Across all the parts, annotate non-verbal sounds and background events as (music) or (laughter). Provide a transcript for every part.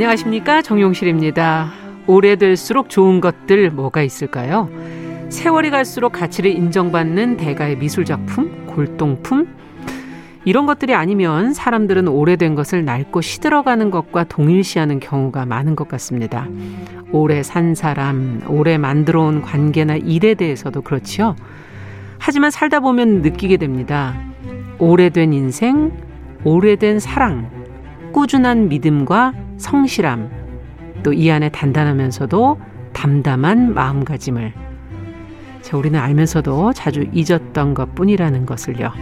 안녕하십니까 정용실입니다. 오래될수록 좋은 것들 뭐가 있을까요? 세월이 갈수록 가치를 인정받는 대가의 미술 작품, 골동품, 이런 것들이 아니면 사람들은 오래된 것을 낡고 시들어가는 것과 동일시하는 경우가 많은 것 같습니다. 오래 산 사람, 오래 만들어 온 관계나 일에 대해서도 그렇지요. 하지만 살다 보면 느끼게 됩니다. 오래된 인생, 오래된 사랑, 꾸준한 믿음과 성실함, 또 이 안에 단단하면서도 담담한 마음가짐을 자, 우리는 알면서도 자주 잊었던 것 뿐이라는 것을요.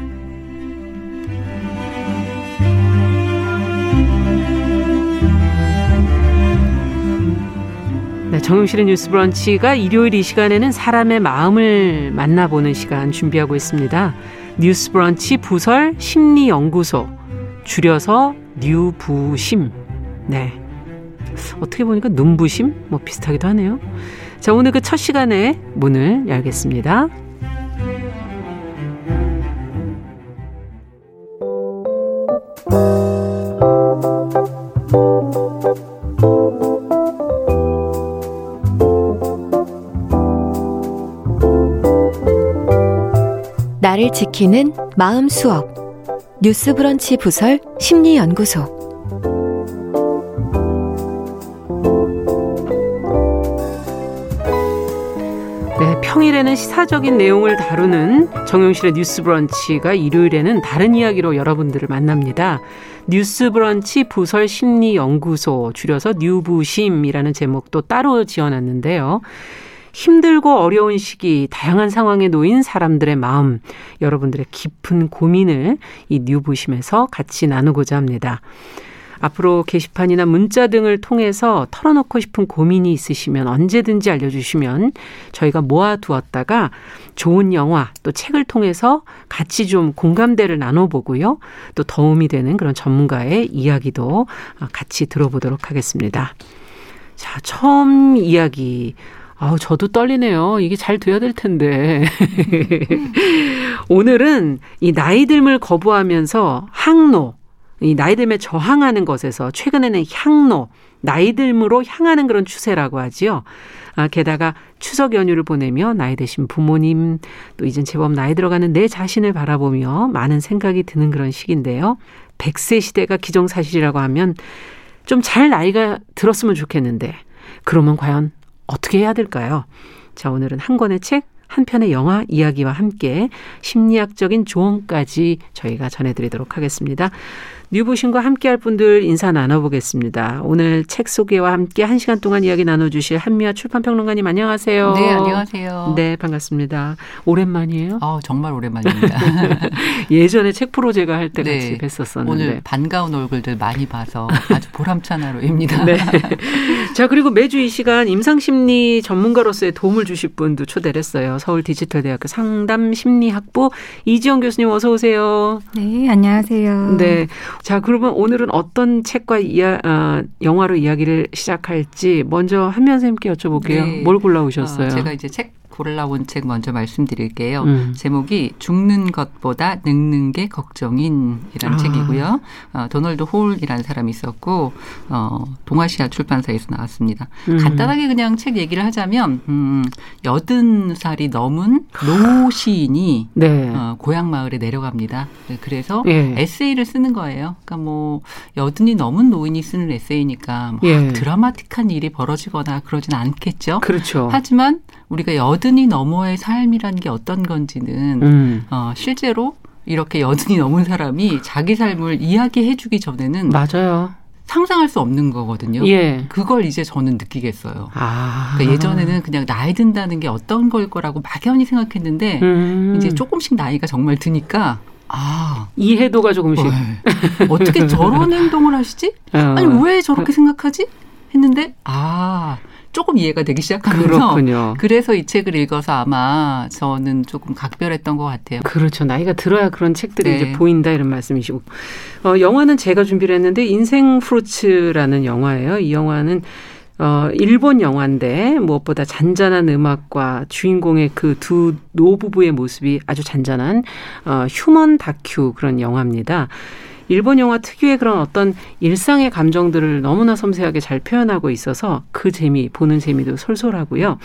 네, 정용실의 뉴스 브런치가 일요일 이 시간에는 사람의 마음을 만나보는 시간 준비하고 있습니다. 뉴스 브런치 부설 심리연구소, 줄여서 뉴부심. 네. 어떻게 보니까 눈부심? 뭐 비슷하기도 하네요. 자, 오늘 그 첫 시간에 문을 열겠습니다. 나를 지키는 마음 수업 뉴스 브런치 부설 심리연구소 네, 평일에는 시사적인 내용을 다루는 정용실의 뉴스 브런치가 일요일에는 다른 이야기로 여러분들을 만납니다. 뉴스 브런치 부설 심리 연구소 줄여서 뉴부심이라는 제목도 따로 지어놨는데요. 힘들고 어려운 시기, 다양한 상황에 놓인 사람들의 마음, 여러분들의 깊은 고민을 이 뉴부심에서 같이 나누고자 합니다. 앞으로 게시판이나 문자 등을 통해서 털어놓고 싶은 고민이 있으시면 언제든지 알려주시면 저희가 모아두었다가 좋은 영화 또 책을 통해서 같이 좀 공감대를 나눠보고요. 또 도움이 되는 그런 전문가의 이야기도 같이 들어보도록 하겠습니다. 자, 처음 이야기. 아우, 저도 떨리네요. 이게 잘 돼야 될 텐데. (laughs) 오늘은 이 나이 듦을 거부하면서 항로, 이 나이 듦에 저항하는 것에서 최근에는 향로, 나이 듦으로 향하는 그런 추세라고 하지요. 아, 게다가 추석 연휴를 보내며 나이 드신 부모님, 또 이젠 제법 나이 들어가는 내 자신을 바라보며 많은 생각이 드는 그런 시기인데요. 100세 시대가 기정사실이라고 하면 좀 잘 나이가 들었으면 좋겠는데, 그러면 과연 어떻게 해야 될까요? 자, 오늘은 한 권의 책, 한 편의 영화 이야기와 함께 심리학적인 조언까지 저희가 전해드리도록 하겠습니다. 뉴부신과 함께할 분들 인사 나눠보겠습니다. 오늘 책 소개와 함께 한 시간 동안 이야기 나눠주실 한미아 출판평론가님 안녕하세요. 네, 안녕하세요. 네, 반갑습니다. 오랜만이에요? 아, 정말 오랜만입니다. (laughs) 예전에 책 프로 제가 할때 네, 같이 뵀었었는데. 오늘 반가운 얼굴들 많이 봐서 아주 보람찬 하루입니다. (laughs) 네. 자, 그리고 매주 이 시간 임상심리 전문가로서의 도움을 주실 분도 초대를 했어요. 서울 디지털대학교 상담심리학부 이지영 교수님 어서 오세요. 네, 안녕하세요. 네. 자, 그러면 오늘은 어떤 책과 이야, 어, 영화로 이야기를 시작할지 먼저 한면 쌤께 여쭤볼게요. 네. 뭘 골라오셨어요? 어, 제가 이제 책 골라온 책 먼저 말씀드릴게요. 음. 제목이 죽는 것보다 늙는 게 걱정인이라는 아. 책이고요. 어, 도널드 홀이라는 사람이 있었고 어, 동아시아 출판사에서 나왔습니다. 음. 간단하게 그냥 책 얘기를 하자면 음, 여든 살이 넘은 노 시인이 네. 어, 고향 마을에 내려갑니다. 네, 그래서 예. 에세이를 쓰는 거예요. 그러니까 뭐 여든이 넘은 노인이 쓰는 에세이니까 막 예. 드라마틱한 일이 벌어지거나 그러진 않겠죠. 그렇죠. 하지만 우리가 여든이 넘어의 삶이라는 게 어떤 건지는 음. 어, 실제로 이렇게 여든이 넘은 사람이 자기 삶을 이야기해주기 전에는 맞아요. 상상할 수 없는 거거든요. 예. 그걸 이제 저는 느끼겠어요. 아. 그러니까 예전에는 그냥 나이 든다는 게 어떤 걸 거라고 막연히 생각했는데 음. 이제 조금씩 나이가 정말 드니까 아 이해도가 조금씩. 네. 어떻게 저런 (laughs) 행동을 하시지? 어. 아니 왜 저렇게 생각하지? 했는데 아 조금 이해가 되기 시작하면서 그렇군요. 그래서 이 책을 읽어서 아마 저는 조금 각별했던 것 같아요. 그렇죠. 나이가 들어야 그런 책들이 네. 이제 보인다 이런 말씀이시고. 어, 영화는 제가 준비를 했는데 인생 프루츠라는 영화예요. 이 영화는 어, 일본 영화인데 무엇보다 잔잔한 음악과 주인공의 그 두 노부부의 모습이 아주 잔잔한 어, 휴먼 다큐 그런 영화입니다. 일본 영화 특유의 그런 어떤 일상의 감정들을 너무나 섬세하게 잘 표현하고 있어서 그 재미 보는 재미도 솔솔하고요.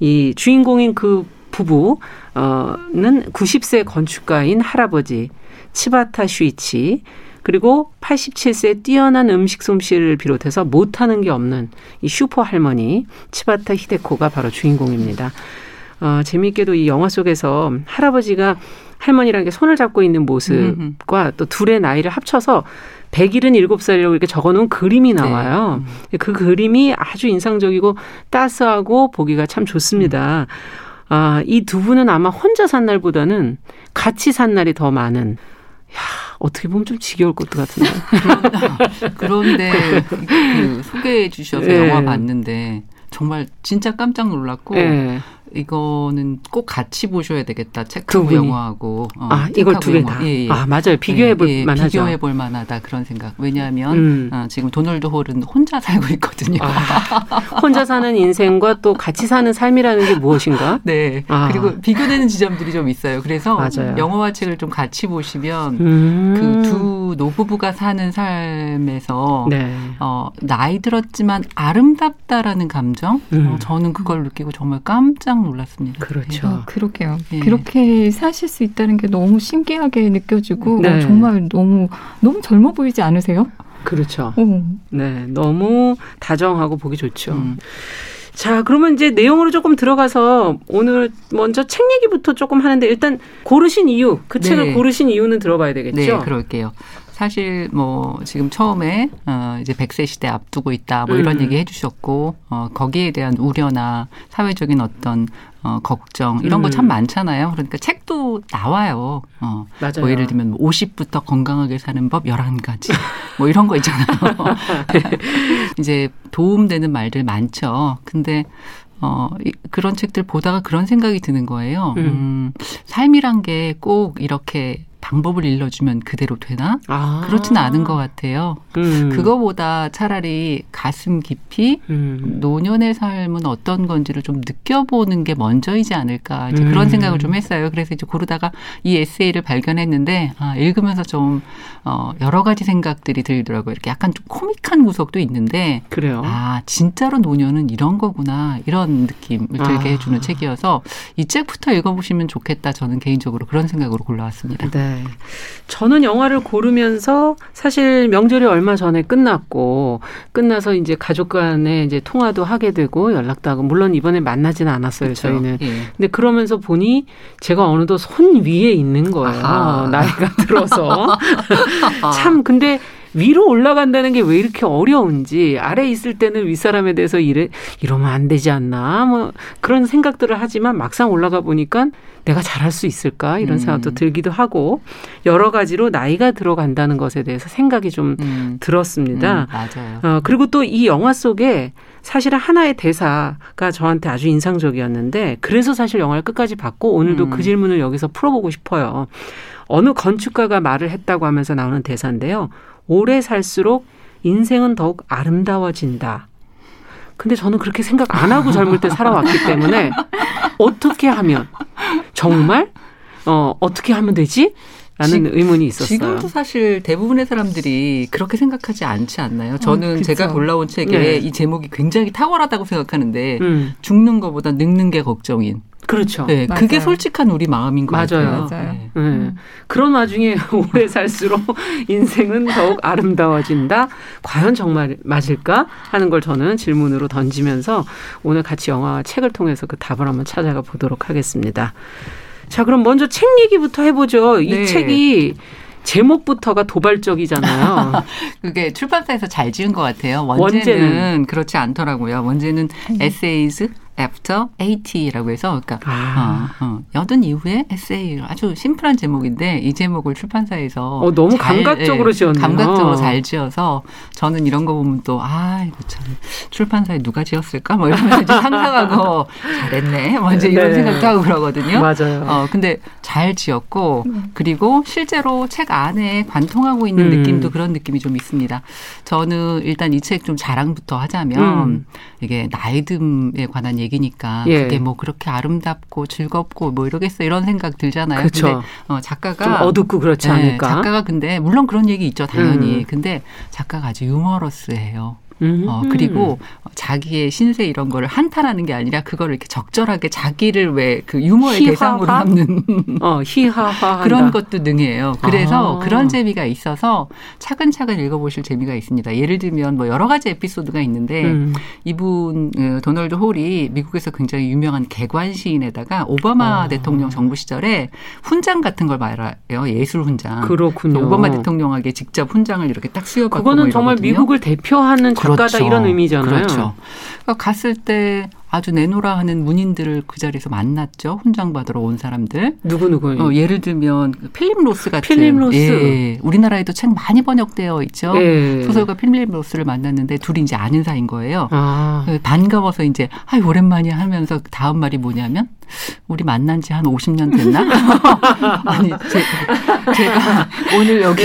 이 주인공인 그 부부는 90세 건축가인 할아버지 치바타 슈이치 그리고 87세 뛰어난 음식 솜씨를 비롯해서 못하는 게 없는 이 슈퍼 할머니 치바타 히데코가 바로 주인공입니다. 어, 재미있게도 이 영화 속에서 할아버지가 할머니랑 손을 잡고 있는 모습과 또 둘의 나이를 합쳐서 177살이라고 이렇게 적어 놓은 그림이 네. 나와요. 네. 그 그림이 아주 인상적이고 따스하고 보기가 참 좋습니다. 아, 이 두 분은 아마 혼자 산 날보다는 같이 산 날이 더 많은 야, 어떻게 보면 좀 지겨울 것도 같은데. (laughs) 그런데 그 소개해 주셔서 네. 영화 봤는데 정말 진짜 깜짝 놀랐고 네. 이거는 꼭 같이 보셔야 되겠다. 체크 영화하고 어, 아 이걸 두 개 다. 예, 예. 아 맞아요. 비교해 볼 예, 예, 만하죠. 비교해 볼 만하다 그런 생각. 왜냐하면 음. 어, 지금 도널드 홀은 혼자 살고 있거든요. 아, 혼자 사는 인생과 또 같이 사는 삶이라는 게 무엇인가? (laughs) 네. 아. 그리고 비교되는 지점들이 좀 있어요. 그래서 맞아요. 영화와 책을 좀 같이 보시면 음. 그두 노부부가 사는 삶에서 네. 어, 나이 들었지만 아름답다라는 감정. 음. 어, 저는 그걸 느끼고 정말 깜짝 놀랐습니다. 그렇죠. 아, 그러게요. 네. 그렇게 사실 수 있다는 게 너무 신기하게 느껴지고 네. 어, 정말 너무 너무 젊어 보이지 않으세요? 그렇죠. 어. 네, 너무 다정하고 보기 좋죠. 음. 자, 그러면 이제 내용으로 조금 들어가서 오늘 먼저 책 얘기부터 조금 하는데 일단 고르신 이유, 그 책을 네. 고르신 이유는 들어봐야 되겠죠? 네, 그럴게요. 사실 뭐 지금 처음에 어 이제 100세 시대 앞두고 있다 뭐 이런 음. 얘기 해 주셨고 어 거기에 대한 우려나 사회적인 어떤 어 걱정 이런 음. 거참 많잖아요. 그러니까 책도 나와요. 어 맞아요. 뭐 예를 들면 50부터 뭐 건강하게 사는 법 11가지 (laughs) 뭐 이런 거 있잖아요. (laughs) 이제 도움되는 말들 많죠. 근데 어, 그런 책들 보다가 그런 생각이 드는 거예요. 음, 음 삶이란 게 꼭 이렇게 방법을 일러주면 그대로 되나? 아. 그렇지는 않은 것 같아요. 음. 그거보다 차라리 가슴 깊이 음. 노년의 삶은 어떤 건지를 좀 느껴보는 게 먼저이지 않을까 이제 음. 그런 생각을 좀 했어요. 그래서 이제 고르다가 이 에세이를 발견했는데 아, 읽으면서 좀 어, 여러 가지 생각들이 들더라고요. 이렇게 약간 좀 코믹한 구석도 있는데 그래요. 아 진짜로 노년은 이런 거구나 이런 느낌을 들게 아. 해주는 책이어서 이 책부터 읽어보시면 좋겠다. 저는 개인적으로 그런 생각으로 골라왔습니다. 네. 저는 영화를 고르면서 사실 명절이 얼마 전에 끝났고 끝나서 이제 가족 간에 이제 통화도 하게 되고 연락도 하고 물론 이번에 만나지는 않았어요 그렇죠. 저희는. 예. 근데 그러면서 보니 제가 어느덧 손 위에 있는 거예요. 아하. 나이가 들어서 (laughs) 참 근데 위로 올라간다는 게 왜 이렇게 어려운지 아래 있을 때는 윗사람에 대해서 이래 이러면 안 되지 않나 뭐 그런 생각들을 하지만 막상 올라가 보니까 내가 잘할 수 있을까 이런 음. 생각도 들기도 하고 여러 가지로 나이가 들어간다는 것에 대해서 생각이 좀 음. 들었습니다. 음, 맞아요. 어, 그리고 또 이 영화 속에 사실은 하나의 대사가 저한테 아주 인상적이었는데 그래서 사실 영화를 끝까지 봤고 오늘도 그 음. 질문을 여기서 풀어보고 싶어요. 어느 건축가가 말을 했다고 하면서 나오는 대사인데요. 오래 살수록 인생은 더욱 아름다워진다. 근데 저는 그렇게 생각 안 하고 젊을 때 살아왔기 때문에 어떻게 하면 정말 어 어떻게 하면 되지? 라는 지, 의문이 있었어요. 지금도 사실 대부분의 사람들이 그렇게 생각하지 않지 않나요? 저는 어, 제가 골라온 책에 네. 이 제목이 굉장히 탁월하다고 생각하는데 음. 죽는 것보다 늙는 게 걱정인. 그렇죠. 네, 맞아요. 그게 솔직한 우리 마음인 것 맞아요. 같아요. 맞아요. 네. 네. 음. 그런 와중에 (laughs) 오래 살수록 인생은 더욱 아름다워진다. 과연 정말 맞을까 하는 걸 저는 질문으로 던지면서 오늘 같이 영화와 책을 통해서 그 답을 한번 찾아가 보도록 하겠습니다. 자, 그럼 먼저 책 얘기부터 해보죠. 이 네. 책이 제목부터가 도발적이잖아요. (laughs) 그게 출판사에서 잘 지은 것 같아요. 원제는, 원제는. 그렇지 않더라고요. 원제는 음. 에세이즈 after 80라고 해서 그러니까 아. 어, 어, 여든 이후에 에세이 아주 심플한 제목인데 이 제목을 출판사에서 어, 너무 잘, 감각적으로 예, 지었네요. 감각적으로 잘 지어서 저는 이런 거 보면 또 아 이거 참 출판사에 누가 지었을까 뭐 이러면서 이제 상상하고 (laughs) 잘했네 뭐 이제 이런 네. 생각도 하고 그러거든요. 맞아요. 어 근데 잘 지었고 음. 그리고 실제로 책 안에 관통하고 있는 음. 느낌도 그런 느낌이 좀 있습니다. 저는 일단 이 책 좀 자랑부터 하자면 음. 이게 나이듦에 관한 얘기 얘기니까 예. 그게 뭐 그렇게 아름답고 즐겁고 뭐 이러겠어 이런 생각 들잖아요. 그렇죠. 근데 어, 작가가 좀 어둡고 그렇지 네, 않을까. 작가가 근데 물론 그런 얘기 있죠 당연히. 음. 근데 작가가 아주 유머러스해요. 음. 어, 그리고 자기의 신세 이런 거를 한탄하는 게 아니라 그거를 이렇게 적절하게 자기를 왜 그 유머의 히하하? 대상으로 삼는 어, 히하하 (laughs) 그런 것도 능해요. 그래서 아. 그런 재미가 있어서 차근차근 읽어보실 재미가 있습니다. 예를 들면 뭐 여러 가지 에피소드가 있는데 음. 이분 어, 도널드 홀이 미국에서 굉장히 유명한 개관 시인에다가 오바마 어. 대통령 정부 시절에 훈장 같은 걸 말해요. 예술 훈장. 그렇군요. 오바마 대통령에게 직접 훈장을 이렇게 딱 수여받고 그거는 뭐 정말 미국을 대표하는 작가다 그렇죠. 이런 의미잖아요. 그렇죠. 그러니까 갔을 때 아주 내노라 하는 문인들을 그 자리에서 만났죠. 훈장 받으러 온 사람들. 누구 누구? 어, 예를 들면 그 필립 로스 같은. 필립 로스. 예, 우리나라에도 책 많이 번역되어 있죠. 예. 소설가 필립 로스를 만났는데 둘이 이제 아는 사이인 거예요. 아. 그 반가워서 이제 아 오랜만이야 하면서 다음 말이 뭐냐면 우리 만난 지 한 50년 됐나? (laughs) 아니 제, 가 (laughs) 오늘 여기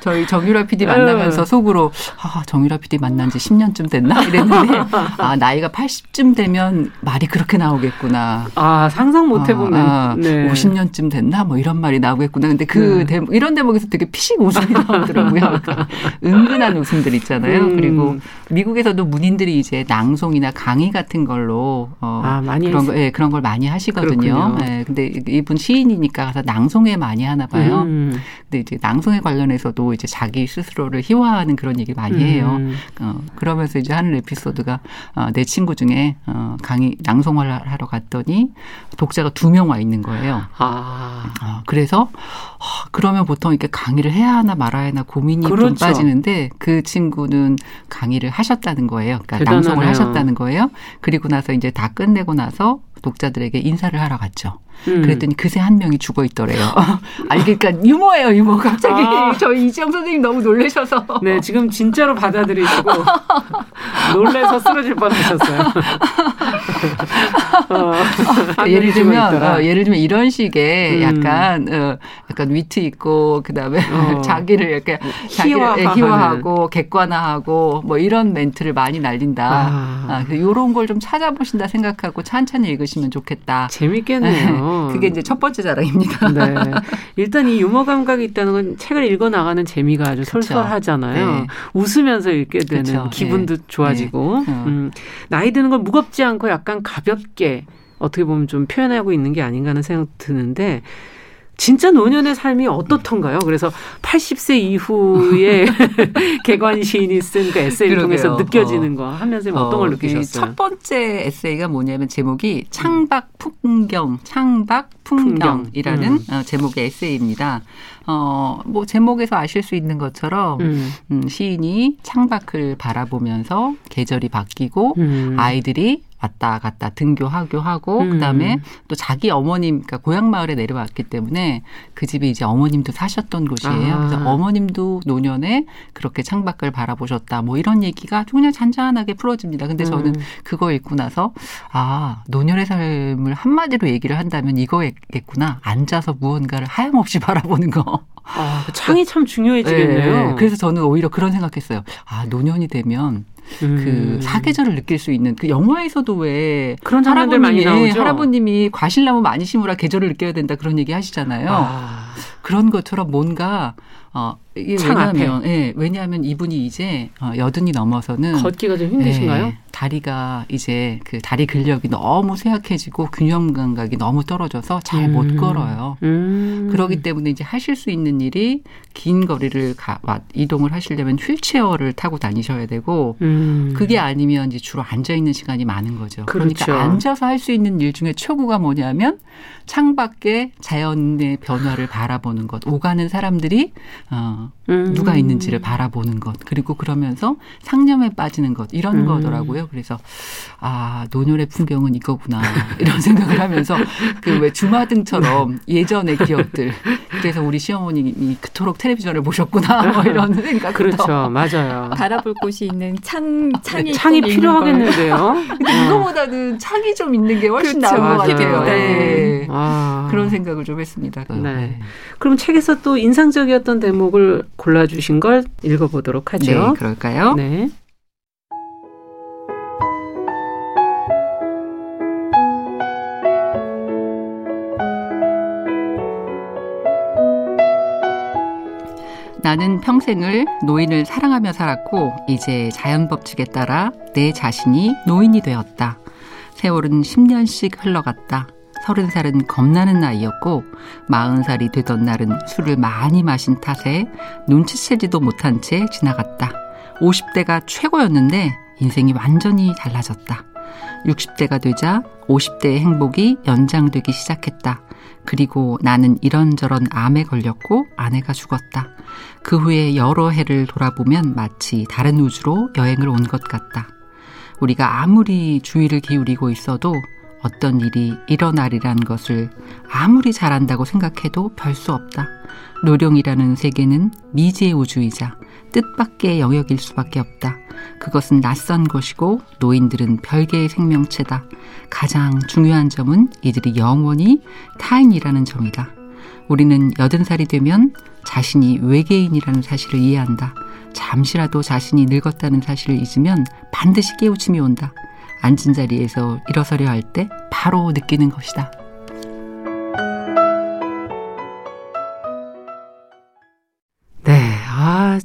저희 정유라 PD 만나면서 속으로 아 정유라 PD 만난 지 10년쯤 됐나 이랬는데 (laughs) 아 나이가 80쯤 되면 되면 말이 그렇게 나오겠구나. 아 상상 못 해보는. 아, 아, 네. 50년쯤 됐나 뭐 이런 말이 나오겠구나. 근데 그 네. 대목, 이런 대목에서 되게 피식 웃음이 나오더라고요. (laughs) 은근한 웃음들 있잖아요. 음. 그리고 미국에서도 문인들이 이제 낭송이나 강의 같은 걸로 어, 아, 많이 그런 거, 예, 그런 걸 많이 하시거든요. 예, 근데 이분 시인이니까 가서 낭송회 많이 하나 봐요. 음. 근데 이제 낭송회 관련해서도 이제 자기 스스로를 희화하는 그런 얘기 많이 해요. 음. 어, 그러면서 이제 하는 에피소드가 어, 내 친구 중에 어, 강의 낭송을 하러 갔더니 독자가 두 명 와 있는 거예요. 아. 어, 그래서 어, 그러면 보통 이렇게 강의를 해야 하나 말아야 하나 고민이 그렇죠. 좀 빠지는데 그 친구는 강의를 하셨다는 거예요. 그러니까 대단하네요. 낭송을 하셨다는 거예요. 그리고 나서 이제 다 끝내고 나서 독자들에게 인사를 하러 갔죠. 음. 그랬더니 그새 한 명이 죽어 있더래요. (laughs) 아니 그러니까 유머예요 유머. 갑자기 아. (laughs) 저희 이지영 선생님 너무 놀라셔서. 네 지금 진짜로 받아들이시고 (laughs) 놀래서 쓰러질 뻔하셨어요. 어, 예를 들면 어, 예를 들면 이런 식의 음. 약간 어, 약간 위트 있고 그다음에 어. (laughs) 자기를 이렇게 자기를 희화하고 객관화하고 뭐 이런 멘트를 많이 날린다. 아. 아, 이런 걸 좀 찾아보신다 생각하고 찬찬히 읽으시면 좋겠다. 재밌겠네요. (laughs) 그게 이제 첫 번째 자랑입니다. 네. 일단 이 유머 감각이 있다는 건 책을 읽어 나가는 재미가 아주 솔솔하잖아요. 네. 웃으면서 읽게 되는 그쵸. 기분도 네. 좋아지고 네. 음, 나이 드는 걸 무겁지 않고 약간 가볍게 어떻게 보면 좀 표현하고 있는 게 아닌가 하는 생각 드는데 진짜 노년의 삶이 어떻던가요? 그래서 80세 이후에 (laughs) 계관 시인이 쓴 그 에세이를 그러게요. 통해서 느껴지는 어. 거 하면서 어, 어떤 걸 느끼셨어요? 첫 번째 에세이가 뭐냐면 제목이 창밖 풍경, 창밖 풍경이라는 음. 어, 제목의 에세이입니다. 어, 뭐 제목에서 아실 수 있는 것처럼 음. 음, 시인이 창밖을 바라보면서 계절이 바뀌고 음. 아이들이 왔다 갔다 등교 하교하고 음. 그다음에 또 자기 어머님 그러니까 고향 마을에 내려왔기 때문에 그 집에 이제 어머님도 사셨던 곳이에요. 아. 그래서 어머님도 노년에 그렇게 창밖을 바라보셨다. 뭐 이런 얘기가 그냥 잔잔하게 풀어집니다. 근데 저는 음. 그거 읽고 나서 아, 노년의 삶을 한마디로 얘기를 한다면 이거겠구나. 앉아서 무언가를 하염없이 (laughs) 바라보는 거. 아, 그 창이 참 중요해지겠네요. 네. 그래서 저는 오히려 그런 생각했어요. 아, 노년이 되면 음. 그 사계절을 느낄 수 있는 그 영화에서도 왜 그런 장면들 많이 나오죠. 할아버님이 과실나무 많이 심으라 계절을 느껴야 된다 그런 얘기 하시잖아요. 아. 그런 것처럼 뭔가 어 이게 왜냐하면 예, 왜냐하면 이분이 이제 어, 여든이 넘어서는 걷기가 좀 힘드신가요? 예, 다리가 이제 그 다리 근력이 너무 쇠약해지고 균형 감각이 너무 떨어져서 잘못 음. 걸어요. 음. 그러기 때문에 이제 하실 수 있는 일이 긴 거리를 가, 이동을 하시려면 휠체어를 타고 다니셔야 되고 음. 그게 아니면 이제 주로 앉아 있는 시간이 많은 거죠. 그러니까 그렇죠. 그러니까 앉아서 할 수 있는 일 중에 최고가 뭐냐면 창밖에 자연의 변화를 바라보는 것, 오가는 사람들이 어, 음. 누가 있는지를 바라보는 것, 그리고 그러면서 상념에 빠지는 것 이런 음. 거더라고요. 그래서 아 노년의 풍경은 이거구나 (laughs) 이런 생각을 하면서 그 왜 주마등처럼 예전의 기억들. 그래서 우리 시어머님이 그토록 텔레비전을 보셨구나 (laughs) 뭐 이런 생각. 그렇죠, 맞아요. 바라볼 곳이 있는 창 창이 창이 필요하겠는데요. (laughs) 근데 어. 이거보다는 창이 좀 있는 게 훨씬 그렇죠. 나은 것 같아요. 네. 네. 아. 그런 생각을 좀 했습니다. 네. 네. 그럼 책에서 또 인상적이었던 대목을 골라주신 걸 읽어보도록 하죠. 네, 그럴까요? 네. 나는 평생을 노인을 사랑하며 살았고 이제 자연 법칙에 따라 내 자신이 노인이 되었다. 세월은 10년씩 흘러갔다. 서른 살은 겁나는 나이였고 마흔 살이 되던 날은 술을 많이 마신 탓에 눈치채지도 못한 채 지나갔다. 50대가 최고였는데 인생이 완전히 달라졌다. 60대가 되자 50대의 행복이 연장되기 시작했다. 그리고 나는 이런저런 암에 걸렸고 아내가 죽었다. 그 후에 여러 해를 돌아보면 마치 다른 우주로 여행을 온 것 같다. 우리가 아무리 주의를 기울이고 있어도 어떤 일이 일어나리란 것을 아무리 잘한다고 생각해도 별 수 없다. 노령이라는 세계는 미지의 우주이자 뜻밖의 영역일 수밖에 없다. 그것은 낯선 것이고 노인들은 별개의 생명체다. 가장 중요한 점은 이들이 영원히 타인이라는 점이다. 우리는 여든 살이 되면 자신이 외계인이라는 사실을 이해한다. 잠시라도 자신이 늙었다는 사실을 잊으면 반드시 깨우침이 온다. 앉은 자리에서 일어서려 할 때 바로 느끼는 것이다. 네, 아,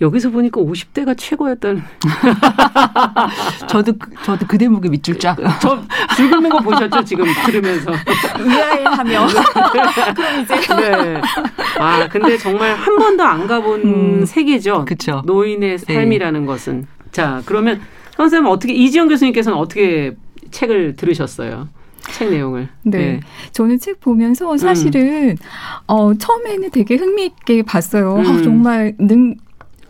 여기서 보니까 50대가 최고였다는. (laughs) 저도, 그, 저도 그 대목에 밑줄 쫙. 저 죽는 거 보셨죠? 지금 들으면서. 의아해 하며. (laughs) 그럼 이제. 네. 아, 근데 정말 한 번도 안 가본 음, 세계죠. 그쵸. 노인의 네. 삶이라는 네. 것은. 자, 그러면 선생님 어떻게, 이지영 교수님께서는 어떻게 책을 들으셨어요? 책 내용을. 네. 네. 저는 책 보면서 사실은, 음. 어, 처음에는 되게 흥미있게 봤어요. 음. 아, 정말 능,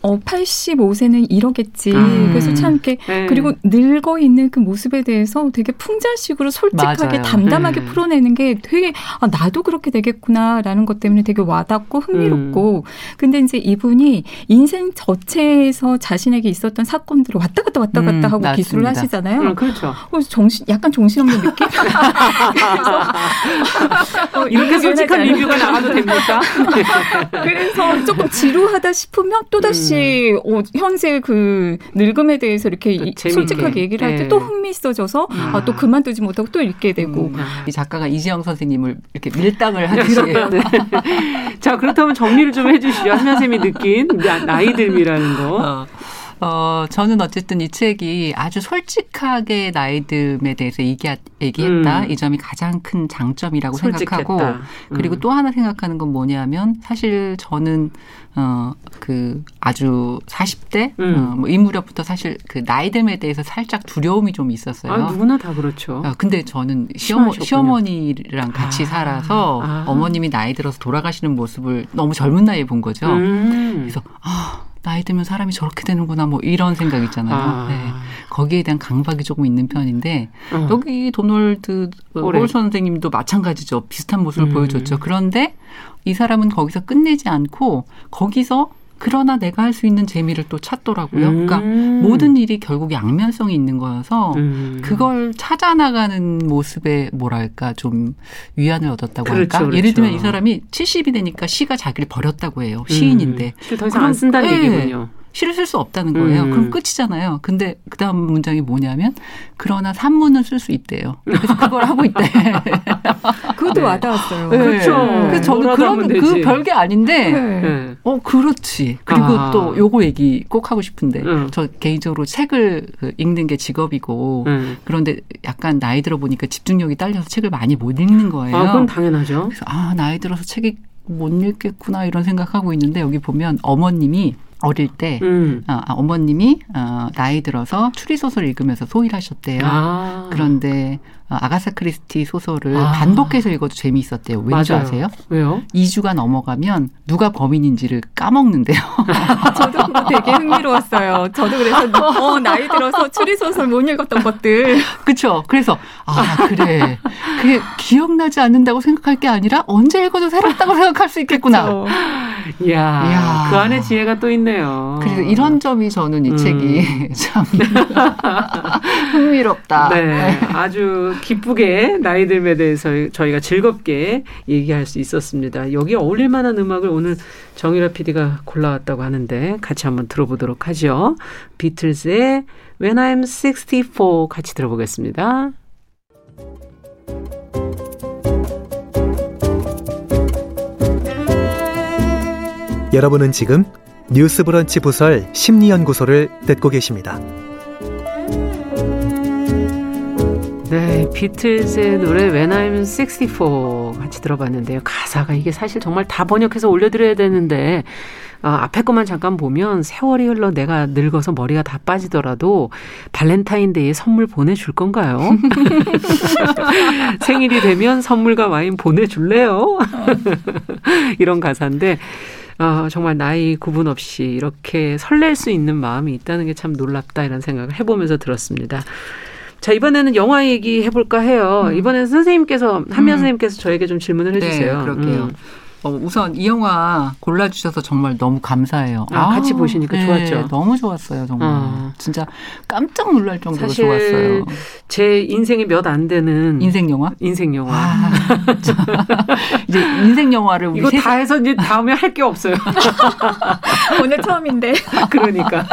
어 85세는 이러겠지. 음. 그래서 참 이렇게 네. 그리고 늙어 있는 그 모습에 대해서 되게 풍자식으로 솔직하게 맞아요. 담담하게 네. 풀어내는 게 되게 아 나도 그렇게 되겠구나라는 것 때문에 되게 와닿고 흥미롭고. 음. 근데 이제 이분이 인생 전체에서 자신에게 있었던 사건들을 왔다 갔다 왔다 갔다 음, 하고 맞습니다. 기술을 하시잖아요. 음, 그렇죠. 어, 정신 약간 정신없는 느낌. (laughs) 어, 이렇게 솔직한 리뷰가 나가도 됩니까? (laughs) 그래서 조금 지루하다 싶으면 또 다시 혹시 어, 현재 그 늙음에 대해서 이렇게 솔직하게 얘기를 할 때또 네. 흥미 있어져서 아. 아, 또 그만두지 못하고 또 읽게 되고. 음. 이 작가가 이지영 선생님을 이렇게 밀당을 (laughs) 하듯이. 네. 자, 그렇다면 정리를 좀 해주시죠. 한면 쌤이 느낀 나이 듦이라는 거. 어. 어, 저는 어쨌든 이 책이 아주 솔직하게 나이듦에 대해서 얘기, 얘기했다. 음. 이 점이 가장 큰 장점이라고 솔직했다. 생각하고, 그리고 음. 또 하나 생각하는 건 뭐냐면, 사실 저는, 어, 그, 아주 40대, 음. 어, 뭐이 무렵부터 사실 그 나이듦에 대해서 살짝 두려움이 좀 있었어요. 아, 누구나 다 그렇죠. 어, 근데 저는 시어머, 시어머니랑 같이 아. 살아서 아. 어머님이 나이 들어서 돌아가시는 모습을 너무 젊은 나이에 본 거죠. 음. 그래서, 아, 나이 들면 사람이 저렇게 되는구나 뭐 이런 생각 있잖아요. 아. 네. 거기에 대한 강박이 조금 있는 편인데 어. 여기 도널드 홀 선생님도 마찬가지죠. 비슷한 모습을 음. 보여줬죠. 그런데 이 사람은 거기서 끝내지 않고 거기서 그러나 내가 할 수 있는 재미를 또 찾더라고요. 그러니까 음. 그러니까 모든 일이 결국 양면성이 있는 거여서 음. 그걸 찾아 나가는 모습에 뭐랄까 좀 위안을 얻었다고 그렇죠, 할까. 그렇죠. 예를 들면 이 사람이 70이 되니까 시가 자기를 버렸다고 해요. 시인인데. 음. 더 이상 안 쓴다는 네. 얘기군요. 시를 쓸 수 없다는 거예요. 음. 그럼 끝이잖아요. 근데 그 다음 문장이 뭐냐면 그러나 산문은 쓸 수 있대요. 그래서 그걸 하고 있대. (laughs) 그것도 네. 와닿았어요. 네. 그렇죠. 그래서 저도 그런 그 별게 아닌데 네. 어 그렇지. 그리고 아. 또 요거 얘기 꼭 하고 싶은데 음. 저 개인적으로 책을 그 읽는 게 직업이고 음. 그런데 약간 나이 들어 보니까 집중력이 딸려서 책을 많이 못 읽는 거예요. 아, 그건 당연하죠. 그래서 아 나이 들어서 책이 못 읽겠구나 이런 생각하고 있는데 여기 보면 어머님이 어릴 때 음. 어, 아, 어머님이 어, 나이 들어서 추리 소설 읽으면서 소일하셨대요. 아. 그런데 어, 아가사 크리스티 소설을 아. 반복해서 읽어도 재미있었대요. 왠지 맞아요. 아세요? 왜요? 2주가 넘어가면 누가 범인인지를 까먹는데요. (laughs) 저도 그거 되게 흥미로웠어요. 저도 그래서 어, 나이 들어서 추리 소설 못 읽었던 것들. 그렇죠. 그래서 아 그래 그게 기억나지 않는다고 생각할 게 아니라 언제 읽어도 새롭다고 생각할 수 있겠구나. 이야, 그 안에 지혜가 또 있네요. 그래서 이런 점이 저는 이 음. 책이 (laughs) 참 (laughs) 흥미롭다. 네, 아주 기쁘게 나이 듦에 대해서 저희가 즐겁게 얘기할 수 있었습니다. 여기 어울릴 만한 음악을 오늘 정유라 PD가 골라왔다고 하는데 같이 한번 들어보도록 하죠. 비틀즈의 When I'm 64 같이 들어보겠습니다. 여러분은 지금 뉴스 브런치 부설 심리연구소를 듣고 계십니다. 네, 비틀즈의 노래 When I'm 64 같이 들어봤는데요. 가사가 이게 사실 정말 다 번역해서 올려드려야 되는데 어, 앞에 것만 잠깐 보면 세월이 흘러 내가 늙어서 머리가 다 빠지더라도 발렌타인데이에 선물 보내줄 건가요? (laughs) 생일이 되면 선물과 와인 보내줄래요? (laughs) 이런 가사인데 어, 정말 나이 구분 없이 이렇게 설렐 수 있는 마음이 있다는 게 참 놀랍다 이런 생각을 해보면서 들었습니다. 자, 이번에는 영화 얘기 해볼까 해요. 음. 이번에는 선생님께서, 한미연 음. 선생님께서 저에게 좀 질문을 네, 해주세요. 네, 그럴게요. 음. 어, 우선 이 영화 골라주셔서 정말 너무 감사해요. 아, 같이 보시니까 네, 좋았죠. 너무 좋았어요, 정말. 어. 진짜 깜짝 놀랄 정도로 좋았어요. 제 인생에 몇안 되는 인생 영화? 인생 영화. 아, (laughs) 이제 인생 영화를 이거 다 해서 이제 다음에 할 게 없어요. (laughs) 오늘 처음인데. (laughs) 그러니까.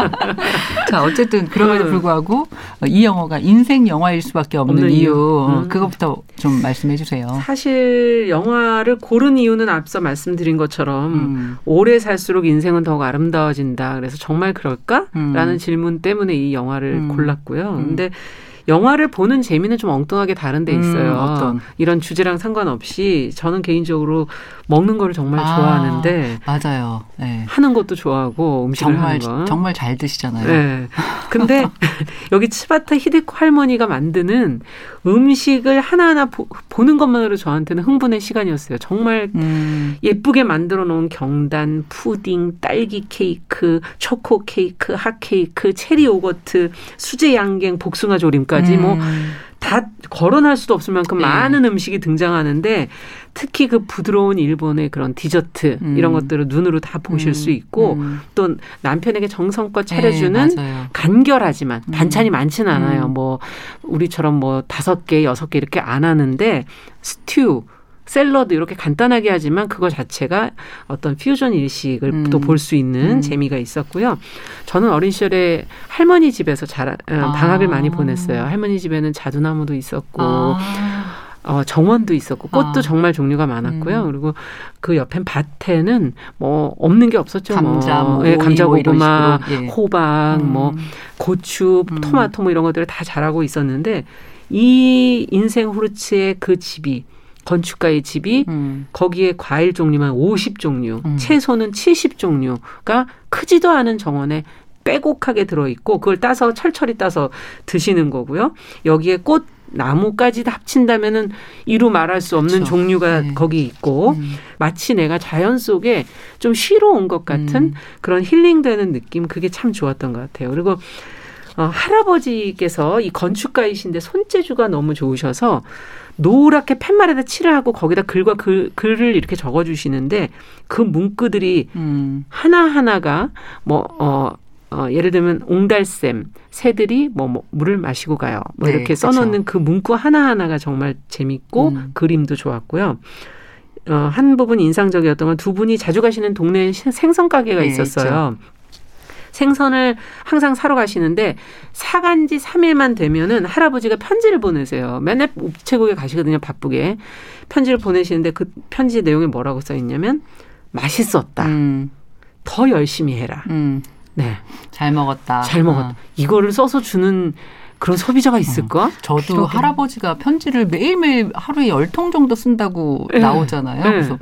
자, 어쨌든 그럼에도 음. 불구하고 이 영화가 인생 영화일 수밖에 없는, 없는 이유. 음. 그것부터 좀 말씀해 주세요. 사실 영화를 고른 이유는 앞서 말씀드린 것처럼 음. 오래 살수록 인생은 더욱 아름다워진다. 그래서 정말 그럴까? 음. 라는 질문 때문에 이 영화를 음. 골랐고요. 음. 근데 영화를 보는 재미는 좀 엉뚱하게 다른 데 음, 있어요. 이런 주제랑 상관없이 저는 개인적으로 먹는 거를 정말 아, 좋아하는데 맞아요. 네. 하는 것도 좋아하고 음식을 정말, 하는 거 정말 잘 드시잖아요. 네. 근데 (laughs) 여기 치바타 히데코 할머니가 만드는 음식을 하나하나 보, 는 것만으로 저한테는 흥분의 시간이었어요. 정말 음. 예쁘게 만들어 놓은 경단, 푸딩, 딸기 케이크, 초코 케이크, 핫 케이크, 체리 요거트, 수제 양갱, 복숭아 조림까지 뭐 음. 뭐다 거론할 수도 없을 만큼 네. 많은 음식이 등장하는데 특히 그 부드러운 일본의 그런 디저트 음. 이런 것들을 눈으로 다 보실 음. 수 있고 음. 또 남편에게 정성껏 네, 차려주는 네, 간결하지만 음. 반찬이 많지는 않아요. 음. 뭐 우리처럼 뭐 다섯 개 여섯 개 이렇게 안 하는데 스튜 샐러드 이렇게 간단하게 하지만 그거 자체가 어떤 퓨전 일식을 음. 또볼 수 있는 음. 재미가 있었고요. 저는 어린 시절에 할머니 집에서 자, 어, 아. 방학을 많이 보냈어요. 할머니 집에는 자두나무도 있었고 아. 어, 정원도 있었고 꽃도 아. 정말 종류가 많았고요. 음. 그리고 그 옆엔 밭에는 뭐 없는 게 없었죠. 감자, 뭐, 뭐 예, 감자 고구마, 예. 호박, 음. 뭐 고추, 음. 토마토 뭐 이런 것들을 다 자라고 있었는데 이 인생 후르츠의 그 집이 건축가의 집이 음. 거기에 과일 종류만 50종류, 음. 채소는 70종류가 크지도 않은 정원에 빼곡하게 들어있고 그걸 따서 철철히 따서 드시는 거고요. 여기에 꽃 나무까지 합친다면은 이루 말할 수 없는 그렇죠. 종류가 네. 거기 있고 음. 마치 내가 자연 속에 좀 쉬러 온 것 같은 음. 그런 힐링되는 느낌 그게 참 좋았던 것 같아요. 그리고 어, 할아버지께서 이 건축가이신데 손재주가 너무 좋으셔서 노랗게 팻말에다 칠을 하고 거기다 글과 글, 글을 이렇게 적어주시는데 그 문구들이 음. 하나하나가 뭐, 어, 어, 예를 들면 옹달샘 새들이 뭐, 뭐 물을 마시고 가요. 뭐 네, 이렇게 써놓는 그쵸. 그 문구 하나하나가 정말 재밌고 음. 그림도 좋았고요. 어, 한 부분 인상적이었던 건 두 분이 자주 가시는 동네에 생선 가게가 네, 있었어요. 있죠. 생선을 항상 사러 가시는데 사간 지 3일만 되면은 할아버지가 편지를 보내세요. 맨날 우체국에 가시거든요, 바쁘게. 편지를 보내시는데 그 편지 내용에 뭐라고 써 있냐면 맛있었다. 음. 더 열심히 해라. 음. 네. 잘 먹었다. 잘 먹었다. 어. 이거를 써서 주는 그런 소비자가 있을까? 어. 저도 그러게. 할아버지가 편지를 매일매일 하루에 열 통 정도 쓴다고 네. 나오잖아요. 네. 그래서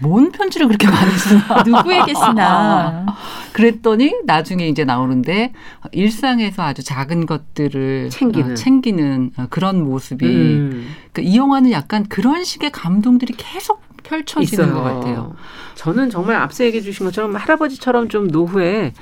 뭔 편지를 그렇게 많이 쓰나? 누구에게 쓰나? 그랬더니 나중에 이제 나오는데 일상에서 아주 작은 것들을 챙기는, 어, 챙기는 어, 그런 모습이 음. 그이 영화는 약간 그런 식의 감동들이 계속 펼쳐지는 있어요. 것 같아요. 저는 정말 앞서 얘기해 주신 것처럼 할아버지처럼 좀 노후에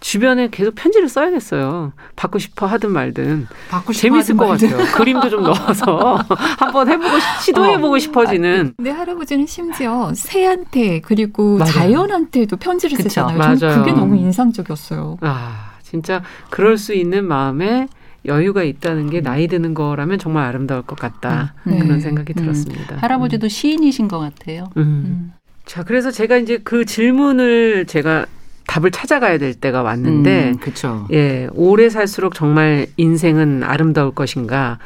주변에 계속 편지를 써야겠어요. 받고 싶어 하든 말든. 받고 싶어 재밌을 것 말든. 같아요. 그림도 좀 넣어서 (laughs) 한번 해보고 시도해보고 어. 싶어지는. 내 할아버지는 심지어 새한테 그리고 맞아요. 자연한테도 편지를 그쵸. 쓰잖아요. 맞아요. 그게 너무 인상적이었어요. 아 진짜 그럴 수 있는 마음에 여유가 있다는 게 나이 드는 거라면 정말 아름다울 것 같다 네. 그런 생각이 음. 들었습니다. 할아버지도 음. 시인이신 것 같아요. 음. 음. 자 그래서 제가 이제 그 질문을 제가 답을 찾아가야 될 때가 왔는데, 음, 그쵸. 예, 오래 살수록 정말 인생은 아름다울 것인가.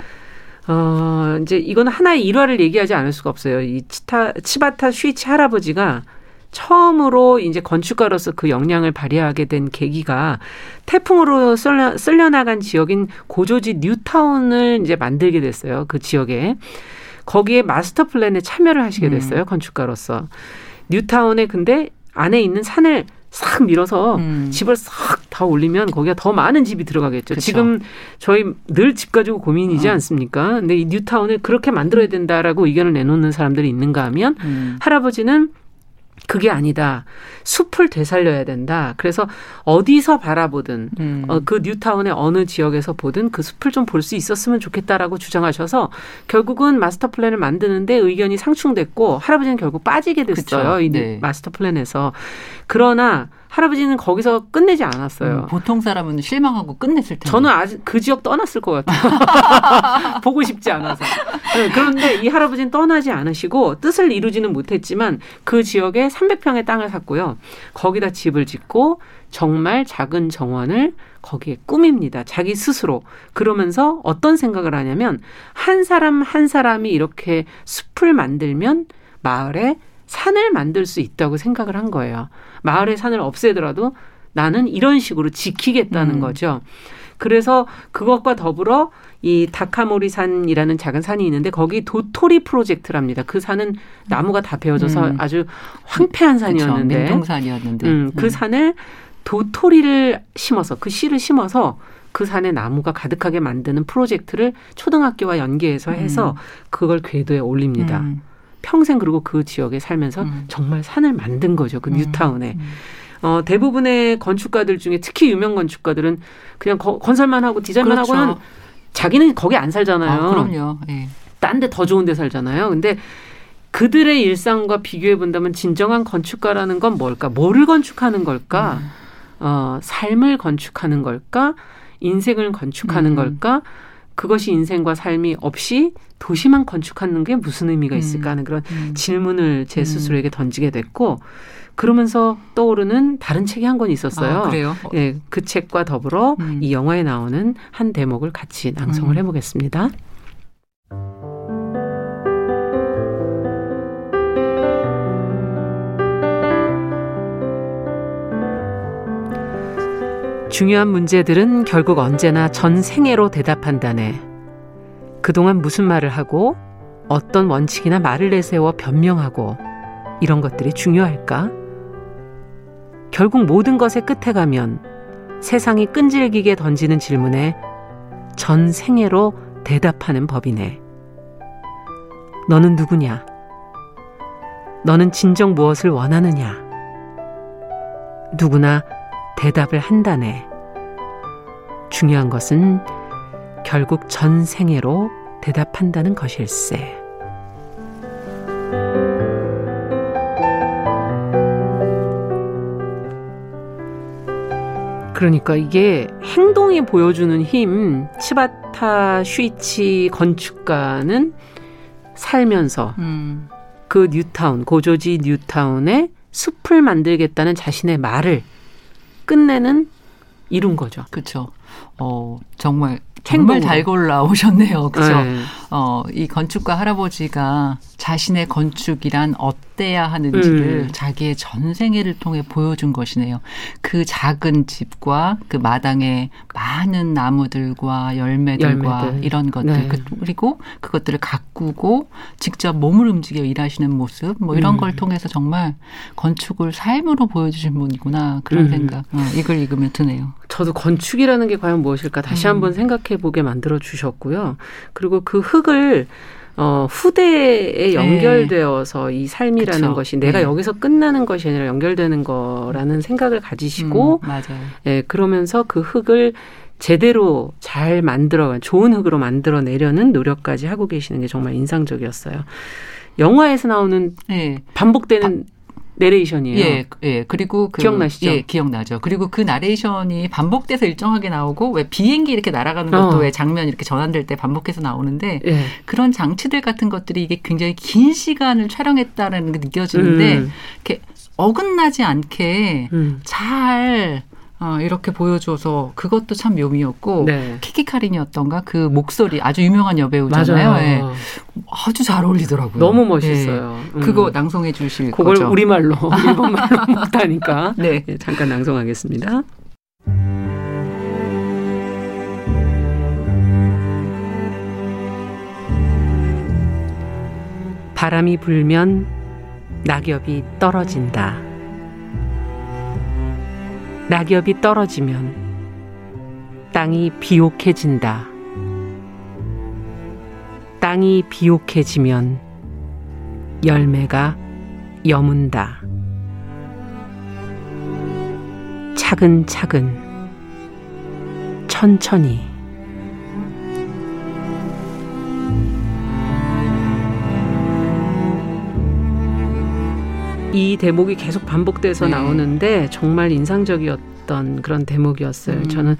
어, 이제 이건 하나의 일화를 얘기하지 않을 수가 없어요. 이 치타, 치바타 슈이치 할아버지가 처음으로 이제 건축가로서 그 역량을 발휘하게 된 계기가 태풍으로 쓸려, 쓸려나간 지역인 고조지 뉴타운을 이제 만들게 됐어요. 그 지역에. 거기에 마스터 플랜에 참여를 하시게 음. 됐어요. 음. 건축가로서. 뉴타운에 근데 안에 있는 산을 싹 밀어서 음. 집을 싹 다 올리면 거기가 더 많은 집이 들어가겠죠. 그쵸. 지금 저희 늘 집 가지고 고민이지 어. 않습니까? 근데 이 뉴타운을 그렇게 만들어야 된다라고 의견을 내놓는 사람들이 있는가 하면 음. 할아버지는 그게 아니다. 숲을 되살려야 된다. 그래서 어디서 바라보든 음. 어, 그 뉴타운의 어느 지역에서 보든 그 숲을 좀 볼 수 있었으면 좋겠다라고 주장하셔서 결국은 마스터 플랜을 만드는데 의견이 상충됐고 할아버지는 결국 빠지게 됐어요. 그쵸. 이 네. 마스터 플랜에서. 그러나 할아버지는 거기서 끝내지 않았어요. 음, 보통 사람은 실망하고 끝냈을 텐데. 저는 아직 그 지역 떠났을 것 같아요. (laughs) 보고 싶지 않아서. 네, 그런데 이 할아버지는 떠나지 않으시고 뜻을 이루지는 못했지만 그 지역에 300평의 땅을 샀고요. 거기다 집을 짓고 정말 작은 정원을 거기에 꾸밉니다. 자기 스스로. 그러면서 어떤 생각을 하냐면 한 사람 한 사람이 이렇게 숲을 만들면 마을에 산을 만들 수 있다고 생각을 한 거예요. 마을의 산을 없애더라도 나는 이런 식으로 지키겠다는 음. 거죠. 그래서 그것과 더불어 이 다카모리 산이라는 작은 산이 있는데 거기 도토리 프로젝트랍니다. 그 산은 나무가 다 베어져서 음. 아주 황폐한 산이었는데 민둥산이었는데 음, 그 음. 산을 도토리를 심어서 그 씨를 심어서 그 산에 나무가 가득하게 만드는 프로젝트를 초등학교와 연계해서 해서 음. 그걸 궤도에 올립니다. 음. 평생 그리고 그 지역에 살면서 음. 정말 산을 만든 거죠. 그 음. 뉴타운에. 음. 어, 대부분의 건축가들 중에 특히 유명 건축가들은 그냥 거, 건설만 하고 디자인만 그렇죠. 하고는 자기는 거기 안 살잖아요. 아, 그럼요. 예. 딴데 더 좋은 데 살잖아요. 근데 그들의 일상과 비교해 본다면 진정한 건축가라는 건 뭘까? 뭐를 건축하는 걸까? 음. 어, 삶을 건축하는 걸까? 인생을 건축하는 음. 걸까? 그것이 인생과 삶이 없이 도시만 건축하는 게 무슨 의미가 음. 있을까 하는 그런 음. 질문을 제 음. 스스로에게 던지게 됐고 그러면서 떠오르는 다른 책이 한 권 있었어요. 아, 그래요? 예, 그 책과 더불어 음. 이 영화에 나오는 한 대목을 같이 낭송을 음. 해보겠습니다. 중요한 문제들은 결국 언제나 전 생애로 대답한다네. 그동안 무슨 말을 하고 어떤 원칙이나 말을 내세워 변명하고 이런 것들이 중요할까? 결국 모든 것의 끝에 가면 세상이 끈질기게 던지는 질문에 전 생애로 대답하는 법이네. 너는 누구냐? 너는 진정 무엇을 원하느냐? 누구나 대답을 한다네. 중요한 것은 결국 전 생애로 대답한다는 것일세. 그러니까 이게 행동이 보여주는 힘, 치바타 슈이치 건축가는 살면서 음. 그 뉴타운, 고조지 뉴타운에 숲을 만들겠다는 자신의 말을 끝내는 이룬 거죠. 그렇죠. 어, 정말 정말 잘 골라 오셨네요. (laughs) 그렇죠? 네. 어, 이 건축가 할아버지가 자신의 건축이란 어때야 하는지를 음. 자기의 전생애를 통해 보여준 것이네요. 그 작은 집과 그 마당에 많은 나무들과 열매들과 열매들. 이런 것들 네. 그, 그리고 그것들을 가꾸고 직접 몸을 움직여 일하시는 모습 뭐 이런 음. 걸 통해서 정말 건축을 삶으로 보여주신 분이구나 그런 음. 생각 어, 이걸 읽으면 드네요. 저도 건축이라는 게 과연 무엇일까 다시 음. 한번 생각해 보게 만들어 주셨고요. 그리고 그 흙을 어, 후대에 네. 연결되어서 네. 이 삶이라는 그쵸. 것이 내가 네. 여기서 끝나는 것이 아니라 연결되는 거라는 생각을 가지시고, 음, 맞아요. 예, 그러면서 그 흙을 제대로 잘 만들어, 좋은 흙으로 만들어 내려는 노력까지 하고 계시는 게 정말 인상적이었어요. 영화에서 나오는 네. 반복되는 바, 내레이션이에요. 예, 예. 그리고 그 기억나시죠? 예, 기억나죠. 그리고 그 나레이션이 반복돼서 일정하게 나오고 왜 비행기 이렇게 날아가는 것도 어. 왜 장면 이렇게 전환될 때 반복해서 나오는데 예. 그런 장치들 같은 것들이 이게 굉장히 긴 시간을 촬영했다는 게 느껴지는데 음. 이렇게 어긋나지 않게 음. 잘 어, 이렇게 보여줘서 그것도 참 묘미였고 네. 키키카린이었던가 그 목소리 아주 유명한 여배우잖아요. 네. 아주 잘 어울리더라고요. 너무 멋있어요. 네. 음. 그거 낭송해 주실 그걸 거죠? 우리말로 (laughs) 일본말로 못하니까 (laughs) 네. 네. 잠깐 낭송하겠습니다. 바람이 불면 낙엽이 떨어진다. 낙엽이 떨어지면 땅이 비옥해진다. 땅이 비옥해지면 열매가 여문다. 차근차근, 천천히. 이 대목이 계속 반복돼서 네. 나오는데 정말 인상적이었던 그런 대목이었어요. 음. 저는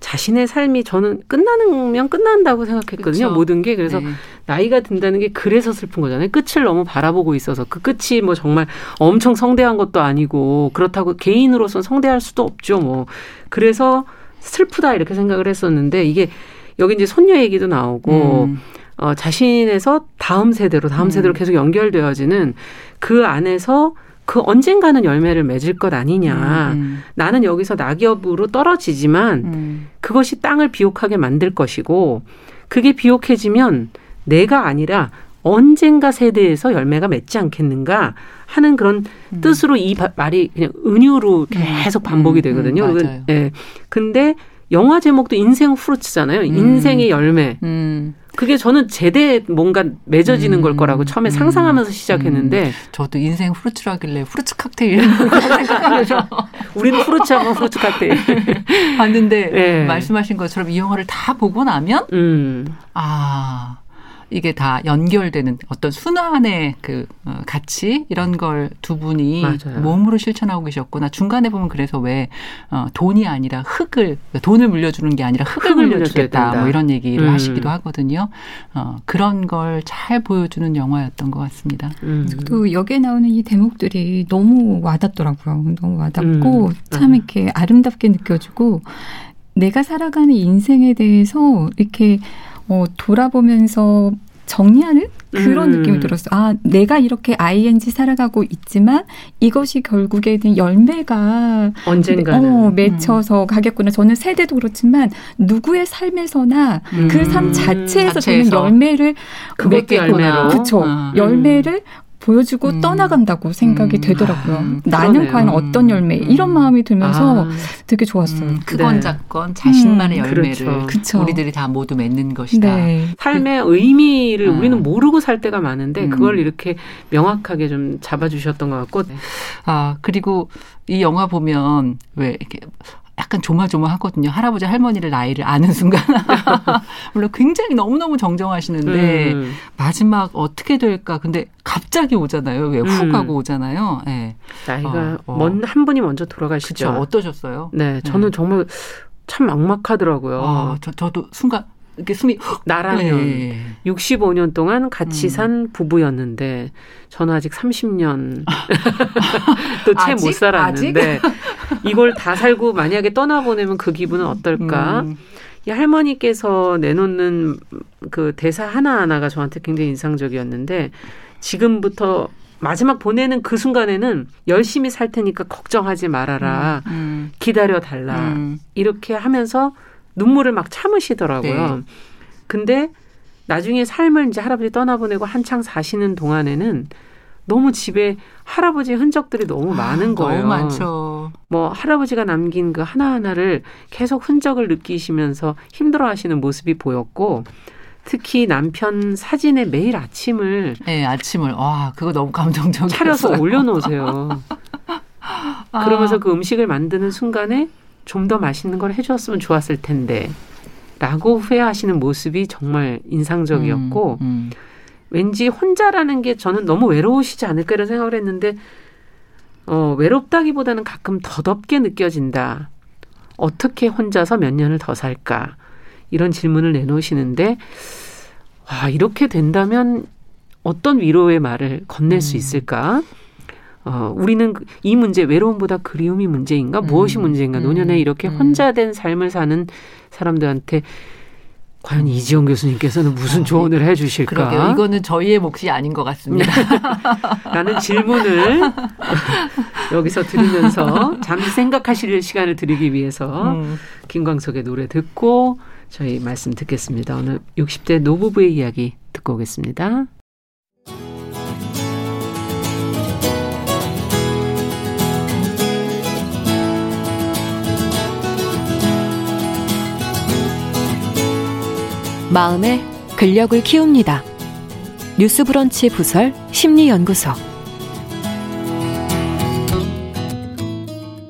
자신의 삶이 저는 끝나면 끝난다고 생각했거든요. 그쵸. 모든 게 그래서 네. 나이가 든다는 게 그래서 슬픈 거잖아요. 끝을 너무 바라보고 있어서 그 끝이 뭐 정말 엄청 성대한 것도 아니고 그렇다고 개인으로서는 성대할 수도 없죠. 뭐 그래서 슬프다 이렇게 생각을 했었는데 이게 여기 이제 손녀 얘기도 나오고 음. 어, 자신에서 다음 세대로 다음 음. 세대로 계속 연결되어지는 그 안에서 그 언젠가는 열매를 맺을 것 아니냐. 음. 음. 나는 여기서 낙엽으로 떨어지지만 음. 그것이 땅을 비옥하게 만들 것이고 그게 비옥해지면 내가 아니라 언젠가 세대에서 열매가 맺지 않겠는가 하는 그런 음. 뜻으로 이 말이 그냥 은유로 음. 계속 반복이 되거든요. 음, 음, 예. 근데 영화 제목도 인생 후르츠잖아요. 인생의 열매. 그게 저는 제대 뭔가 맺어지는 음, 걸 거라고 처음에 음, 상상하면서 시작했는데 음. 저도 인생 후르츠라길래 후르츠 칵테일 생각하면서 (laughs) 우리는 후르츠하고 후르츠 칵테일 봤는데 네. 말씀하신 것처럼 이 영화를 다 보고 나면 음. 아 이게 다 연결되는 어떤 순환의 그 어, 가치 이런 걸 두 분이 맞아요. 몸으로 실천하고 계셨구나. 중간에 보면 그래서 왜 어, 돈이 아니라 흙을 돈을 물려주는 게 아니라 흙을, 흙을 물려주겠다 뭐 이런 얘기를 음. 하시기도 하거든요. 어, 그런 걸 잘 보여주는 영화였던 것 같습니다. 음. 또 여기에 나오는 이 대목들이 너무 와닿더라고요. 너무 와닿고 음. 참 이렇게 아름답게 느껴지고 내가 살아가는 인생에 대해서 이렇게 어, 돌아보면서 정리하는 그런 음. 느낌이 들었어요. 아, 내가 이렇게 ing 살아가고 있지만 이것이 결국에는 열매가 언젠가 어, 맺혀서 음. 가겠구나. 저는 세대도 그렇지만 누구의 삶에서나 음. 그삶 자체에서, 자체에서 되는 열매를 그것도 열매로 그렇죠. 아. 열매를 보여주고 음. 떠나간다고 생각이 음. 되더라고요. 아, 나는. 과연 어떤 열매 음. 이런 마음이 들면서 아. 되게 좋았어요. 음. 크건 네. 작건 자신만의 음. 열매를 그렇죠. 우리들이 다 모두 맺는 것이다. 네. 삶의 의미를 아. 우리는 모르고 살 때가 많은데 음. 그걸 이렇게 명확하게 좀 잡아주셨던 것 같고. 아 그리고 이 영화 보면 왜 이렇게 약간 조마조마하거든요. 할아버지 할머니를 나이를 아는 순간. (laughs) 물론 굉장히 너무너무 정정하시는데 음. 마지막 어떻게 될까. 근데 갑자기 오잖아요. 왜훅 음. 하고 오잖아요. 네. 나이가 어, 어. 먼한 분이 먼저 돌아가시죠. 그쵸. 어떠셨어요? 네, 저는 네. 정말 참 막막하더라고요. 아, 저, 저도 순간 이렇게 숨이 나라면 네. 65년 동안 같이 음. 산 부부였는데 저는 아직 30년 (laughs) 또 채 못 살았는데 이걸 다 살고 만약에 떠나보내면 그 기분은 어떨까? 음. 이 할머니께서 내놓는 그 대사 하나하나가 저한테 굉장히 인상적이었는데 지금부터 마지막 보내는 그 순간에는 열심히 살 테니까 걱정하지 말아라. 음, 음. 기다려 달라. 음. 이렇게 하면서 눈물을 막 참으시더라고요. 네. 근데 나중에 삶을 이제 할아버지 떠나보내고 한창 사시는 동안에는 너무 집에 할아버지의 흔적들이 너무 아, 많은 거예요. 너무 많죠. 뭐 할아버지가 남긴 그 하나하나를 계속 흔적을 느끼시면서 힘들어 하시는 모습이 보였고 특히 남편 사진에 매일 아침을 네, 아침을 와, 그거 너무 감동적이었어요. 차려서 올려 놓으세요. (laughs) 아. 그러면서 그 음식을 만드는 순간에 좀 더 맛있는 걸 해주었으면 좋았을 텐데. 라고 후회하시는 모습이 정말 인상적이었고, 음, 음. 왠지 혼자라는 게 저는 너무 외로우시지 않을까 이런 생각을 했는데, 어, 외롭다기보다는 가끔 더덥게 느껴진다. 어떻게 혼자서 몇 년을 더 살까? 이런 질문을 내놓으시는데, 와, 이렇게 된다면 어떤 위로의 말을 건넬 음. 수 있을까? 어, 우리는 그이 문제, 외로움보다 그리움이 문제인가? 무엇이 음. 문제인가? 음. 노년에 이렇게 음. 혼자 된 삶을 사는 사람들한테 과연 이지영 교수님께서는 무슨 조언을 해 주실까? 그러게요. 이거는 저희의 몫이 아닌 것 같습니다. (laughs) 라는 질문을 (laughs) 여기서 드리면서 잠시 생각하실 시간을 드리기 위해서 음. 김광석의 노래 듣고 저희 말씀 듣겠습니다. 오늘 60대 노부부의 이야기 듣고 오겠습니다. 마음의 근력을 키웁니다. 뉴스브런치 부설 심리연구소.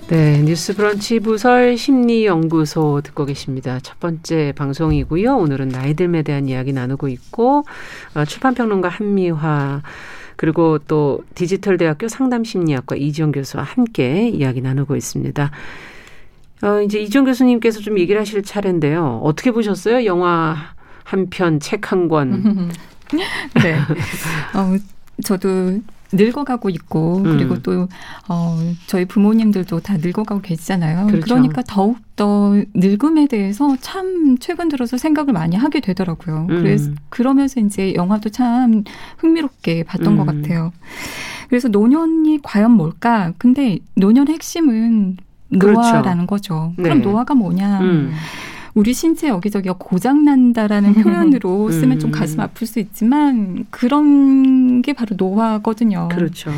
네, 뉴스 브런치 부설 심리연구소 듣고 계십니다. 첫 번째 방송이고요. 오늘은 나이듦에 대한 이야기 나누고 있고 어, 출판평론가 한미화 그리고 또 디지털 대학교 상담심리학과 이지영 교수와 함께 이야기 나누고 있습니다. 어, 이제 이지영 교수님께서 좀 얘기를 하실 차례인데요. 어떻게 보셨어요? 영화 한 편, 책 한 권. (laughs) 네. 어, 저도 늙어가고 있고 음. 그리고 또 어, 저희 부모님들도 다 늙어가고 계시잖아요. 그렇죠. 그러니까 더욱 더 늙음에 대해서 참 최근 들어서 생각을 많이 하게 되더라고요. 음. 그래서 그러면서 이제 영화도 참 흥미롭게 봤던 음. 것 같아요. 그래서 노년이 과연 뭘까? 근데 노년의 핵심은 그렇죠. 노화라는 거죠. 네. 그럼 노화가 뭐냐? 음. 우리 신체 여기저기가 고장난다라는 (laughs) 표현으로 쓰면 좀 음. 가슴 아플 수 있지만 그런 게 바로 노화거든요. 그렇죠.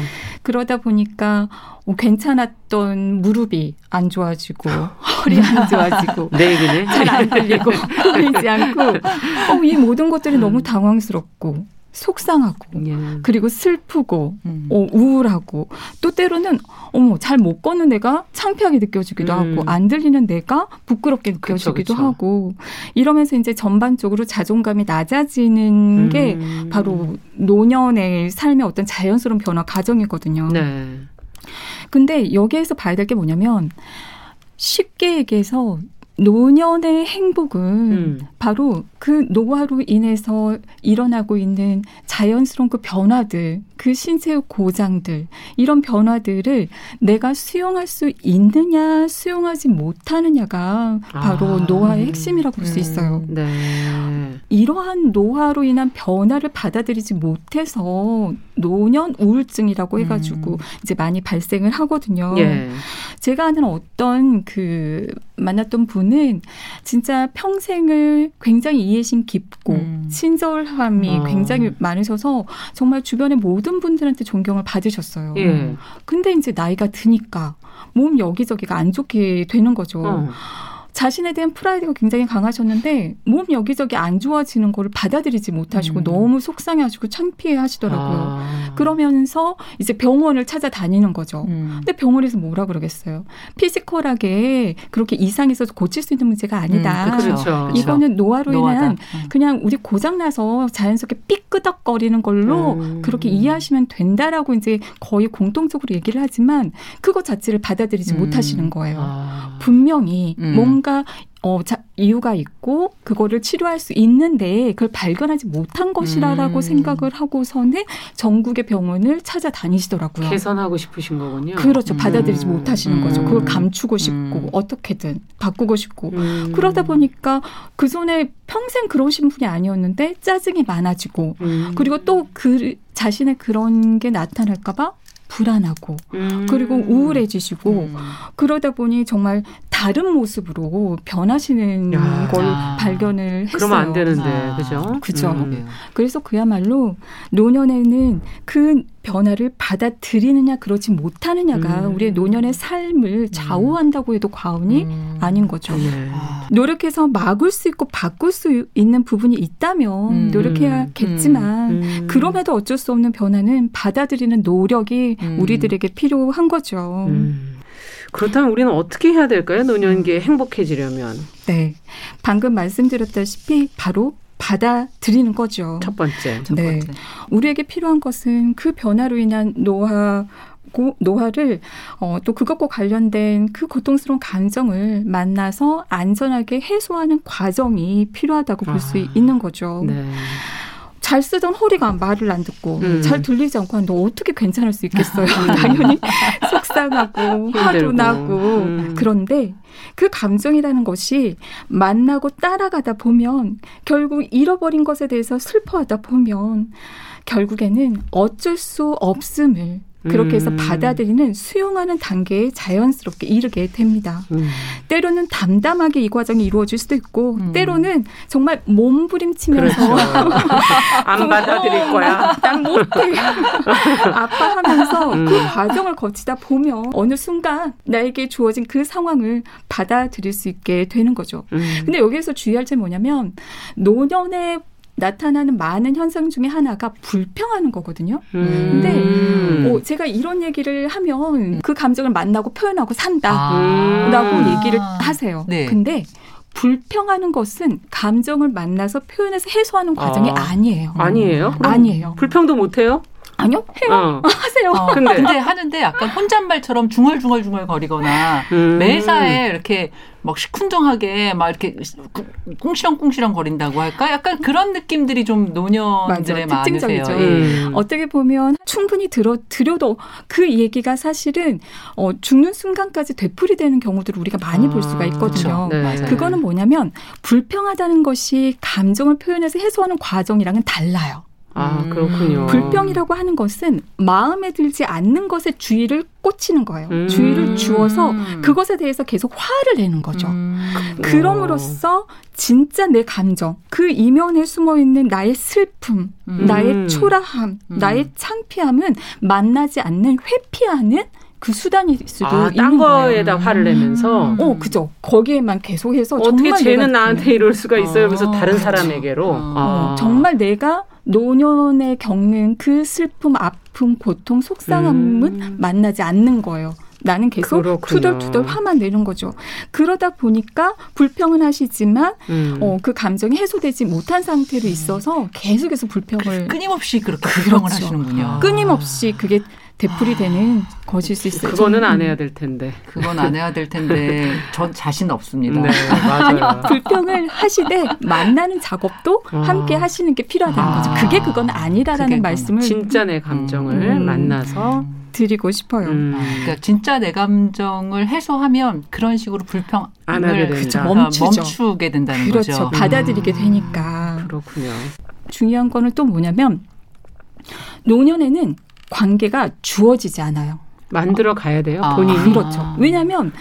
그러다 보니까 어, 괜찮았던 무릎이 안 좋아지고 허리 안 (laughs) 좋아지고 내 얘기네. 잘안 들리고 보이지 (laughs) 않고 어, 이 모든 것들이 너무 당황스럽고 속상하고 예. 그리고 슬프고 음. 어, 우울하고 또 때로는 어머 잘못 걷는 내가 창피하게 느껴지기도 음. 하고 안 들리는 내가 부끄럽게 느껴지기도 그쵸, 그쵸. 하고 이러면서 이제 전반적으로 자존감이 낮아지는 게 음. 바로 노년의 삶의 어떤 자연스러운 변화 과정이거든요. 네. 근데 여기에서 봐야 될 게 뭐냐면 쉽게 얘기해서 노년의 행복은 음. 바로 그 노화로 인해서 일어나고 있는 자연스러운 그 변화들, 그 신체의 고장들, 이런 변화들을 내가 수용할 수 있느냐, 수용하지 못하느냐가 바로 아. 노화의 핵심이라고 볼수 음. 있어요. 네. 이러한 노화로 인한 변화를 받아들이지 못해서 노년 우울증이라고 해가지고 음. 이제 많이 발생을 하거든요. 예. 제가 아는 어떤 그 만났던 분은 진짜 평생을 굉장히 이해심 깊고 음. 친절함이 어. 굉장히 많으셔서 정말 주변의 모든 분들한테 존경을 받으셨어요. 예. 근데 이제 나이가 드니까 몸 여기저기가 안 좋게 되는 거죠. 어. 자신에 대한 프라이드가 굉장히 강하셨는데 몸 여기저기 안 좋아지는 거를 받아들이지 못하시고 음. 너무 속상해하시고 창피해 하시더라고요. 아. 그러면서 이제 병원을 찾아다니는 거죠. 음. 근데 병원에서 뭐라 그러겠어요? 피지컬하게 그렇게 이상해서 고칠 수 있는 문제가 아니다. 음, 그렇죠. 그렇죠. 이거는 노화로 노화다. 인한 음. 그냥 우리 고장 나서 자연스럽게 삐끄덕거리는 걸로 음. 그렇게 이해하시면 된다라고 이제 거의 공통적으로 얘기를 하지만 그것 자체를 받아들이지 음. 못하시는 거예요. 아. 분명히 음. 뭔가 어, 자, 이유가 있고 그거를 치료할 수 있는데 그걸 발견하지 못한 것이라라고 음. 생각을 하고서는 전국의 병원을 찾아다니시더라고요. 개선하고 싶으신 거군요. 그렇죠. 음. 받아들이지 못하시는 거죠. 음. 그걸 감추고 싶고 음. 어떻게든 바꾸고 싶고 음. 그러다 보니까 그 전에 평생 그러신 분이 아니었는데 짜증이 많아지고 음. 그리고 또 그 자신의 그런 게 나타날까봐 불안하고 음. 그리고 우울해지시고 음. 그러다 보니 정말 다른 모습으로 변하시는 야. 걸 아. 발견을 했어요. 그러면 안 되는데, 아. 그죠? 그죠. 음. 그래서 그야말로 노년에는 그 변화를 받아들이느냐 그렇지 못하느냐가 음. 우리의 노년의 삶을 좌우한다고 해도 과언이 음. 아닌 거죠. 예. 아. 노력해서 막을 수 있고 바꿀 수 있는 부분이 있다면 음. 노력해야겠지만 음. 그럼에도 어쩔 수 없는 변화는 받아들이는 노력이 음. 우리들에게 필요한 거죠. 음. 그렇다면 우리는 어떻게 해야 될까요? 노년기에 행복해지려면 네. 방금 말씀드렸다시피 바로 받아들이는 거죠. 첫 번째. 첫 네. 번째. 우리에게 필요한 것은 그 변화로 인한 노화 고, 노화를 어, 또 그것과 관련된 그 고통스러운 감정을 만나서 안전하게 해소하는 과정이 필요하다고 볼수 아. 있는 거죠. 네. 잘 쓰던 허리가 말을 안 듣고 음. 잘 들리지 않고 너 어떻게 괜찮을 수 있겠어요? (laughs) 당연히 속상하고 화도 나고 음. 그런데 그 감정이라는 것이 만나고 따라가다 보면 결국 잃어버린 것에 대해서 슬퍼하다 보면 결국에는 어쩔 수 없음을 그렇게 해서 음. 받아들이는 수용하는 단계에 자연스럽게 이르게 됩니다. 음. 때로는 담담하게 이 과정이 이루어질 수도 있고 음. 때로는 정말 몸부림치면서 그렇죠. (laughs) 안 받아들일 거야. 난 못해. 아파하면서 음. 그 과정을 거치다 보면 어느 순간 나에게 주어진 그 상황을 받아들일 수 있게 되는 거죠. 음. 근데 여기에서 주의할 점이 뭐냐면 노년의 나타나는 많은 현상 중에 하나가 불평하는 거거든요. 음. 근데 어, 제가 이런 얘기를 하면 그 감정을 만나고 표현하고 산다라고 아. 얘기를 하세요. 네. 근데 불평하는 것은 감정을 만나서 표현해서 해소하는 과정이 아. 니에요 아니에요? 아니에요. 불평도 못 해요? 아니요 해요 어. (laughs) 하세요. 어, 근데. 근데 하는데 약간 혼잣말처럼 중얼중얼중얼 거리거나 음. 매사에 이렇게 막 시큰둥하게 막 이렇게 꿍시렁꿍시렁 거린다고 할까? 약간 그런 느낌들이 좀 노년들의 맞아, 특징적이죠. 음. 어떻게 보면 충분히 들어 드려도 그 얘기가 사실은 어, 죽는 순간까지 되풀이되는 경우들을 우리가 많이 아, 볼 수가 있거든요. 그렇죠. 네. 그거는 뭐냐면 불평하다는 것이 감정을 표현해서 해소하는 과정이랑은 달라요. 아, 그렇군요. 불평이라고 하는 것은 마음에 들지 않는 것에 주의를 꽂히는 거예요. 음. 주의를 주어서 그것에 대해서 계속 화를 내는 거죠. 음. 그럼으로써 진짜 내 감정, 그 이면에 숨어 있는 나의 슬픔, 음. 나의 초라함, 음. 나의 창피함은 만나지 않는 회피하는 그 수단일 수도 아, 있는 딴 거에다 화를 내면서 음. 어 그죠 거기에만 계속해서 어떻게 쟤는 나한테 이럴 수가 있어요 그래서 어, 다른 그렇죠. 사람에게로 어. 아. 정말 내가 노년에 겪는 그 슬픔, 아픔, 고통, 속상함은 음. 만나지 않는 거예요. 나는 계속 그렇군요. 투덜투덜 화만 내는 거죠. 그러다 보니까 불평은 하시지만 음. 어, 그 감정이 해소되지 못한 상태로 있어서 계속해서 불평을 끊임없이 그렇게 불평을 그렇죠. 하시는군요. 끊임없이 그게 되풀이되는 것일 수 있어요. 그거는 안 해야 될 텐데. 그건 안 해야 될 텐데 전 자신 없습니다. 네, 맞아요. 불평을 하시되 만나는 작업도 아. 함께 하시는 게 필요하다는 아. 거죠. 그게 그건 아니라라는 말씀을 진짜 내 감정을 음. 만나서 드리고 싶어요. 음. 그러니까 진짜 내 감정을 해소하면 그런 식으로 불평 안 하게 된다. 멈추죠. 멈추게 된다는 그렇죠. 거죠. 받아들이게 음. 되니까. 그렇군요. 중요한 거는 또 뭐냐면 노년에는 관계가 주어지지 않아요. 만들어 가야 돼요. 아. 본인이. 그렇죠. 왜냐하면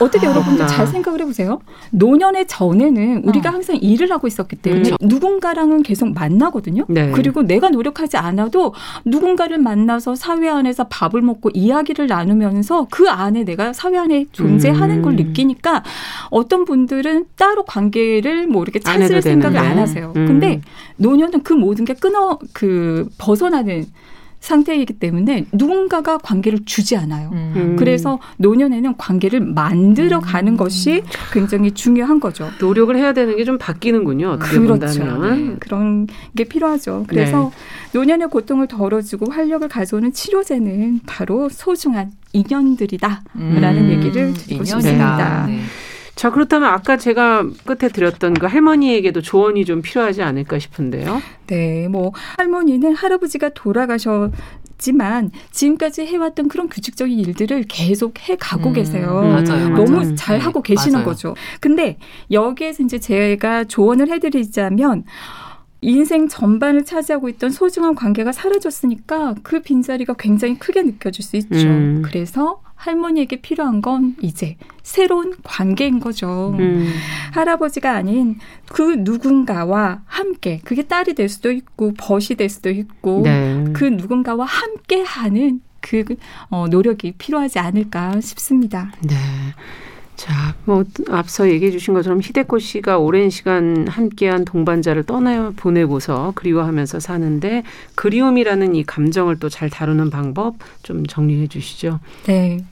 어떻게 아, 여러분들 잘 생각을 해보세요. 노년의 전에는 우리가 어. 항상 일을 하고 있었기 때문에 그렇죠. 누군가랑은 계속 만나거든요. 네. 그리고 내가 노력하지 않아도 누군가를 만나서 사회 안에서 밥을 먹고 이야기를 나누면서 그 안에 내가 사회 안에 존재하는 음. 걸 느끼니까 어떤 분들은 따로 관계를 뭐 이렇게 찾을 생각을 안 하세요. 음. 근데 노년은 그 모든 게 끊어 그 벗어나는 상태이기 때문에 누군가가 관계를 주지 않아요. 음. 그래서 노년에는 관계를 만들어 가는 음. 것이 굉장히 중요한 거죠. 노력을 해야 되는 게 좀 바뀌는군요. 그렇죠. 네. 그런 게 필요하죠. 그래서 네. 노년의 고통을 덜어주고 활력을 가져오는 치료제는 바로 소중한 인연들이다라는 음. 얘기를 드리고 싶습니다. 네. 자, 그렇다면 아까 제가 끝에 드렸던 그 할머니에게도 조언이 좀 필요하지 않을까 싶은데요. 네, 뭐 할머니는 할아버지가 돌아가셔 지만 지금까지 해왔던 그런 규칙적인 일들을 계속 해 가고 음, 계세요. 맞아요, 너무 맞아요. 잘 하고 네, 계시는 맞아요. 거죠. 근데 여기에서 이제 제가 조언을 해드리자면 인생 전반을 차지하고 있던 소중한 관계가 사라졌으니까 그 빈자리가 굉장히 크게 느껴질 수 있죠. 음. 그래서 할머니에게 필요한 건 이제 새로운 관계인 거죠. 음. 할아버지가 아닌 그 누군가와 함께 그게 딸이 될 수도 있고 벗이 될 수도 있고 네. 그 누군가와 함께 하는 그 어, 노력이 필요하지 않을까 싶습니다. 네. 자, 뭐 앞서 얘기해 주신 것처럼 히데코 씨가 오랜 시간 함께한 동반자를 떠나 보내고서 그리워하면서 사는데 그리움이라는 이 감정을 또 잘 다루는 방법 좀 정리해 주시죠. 네.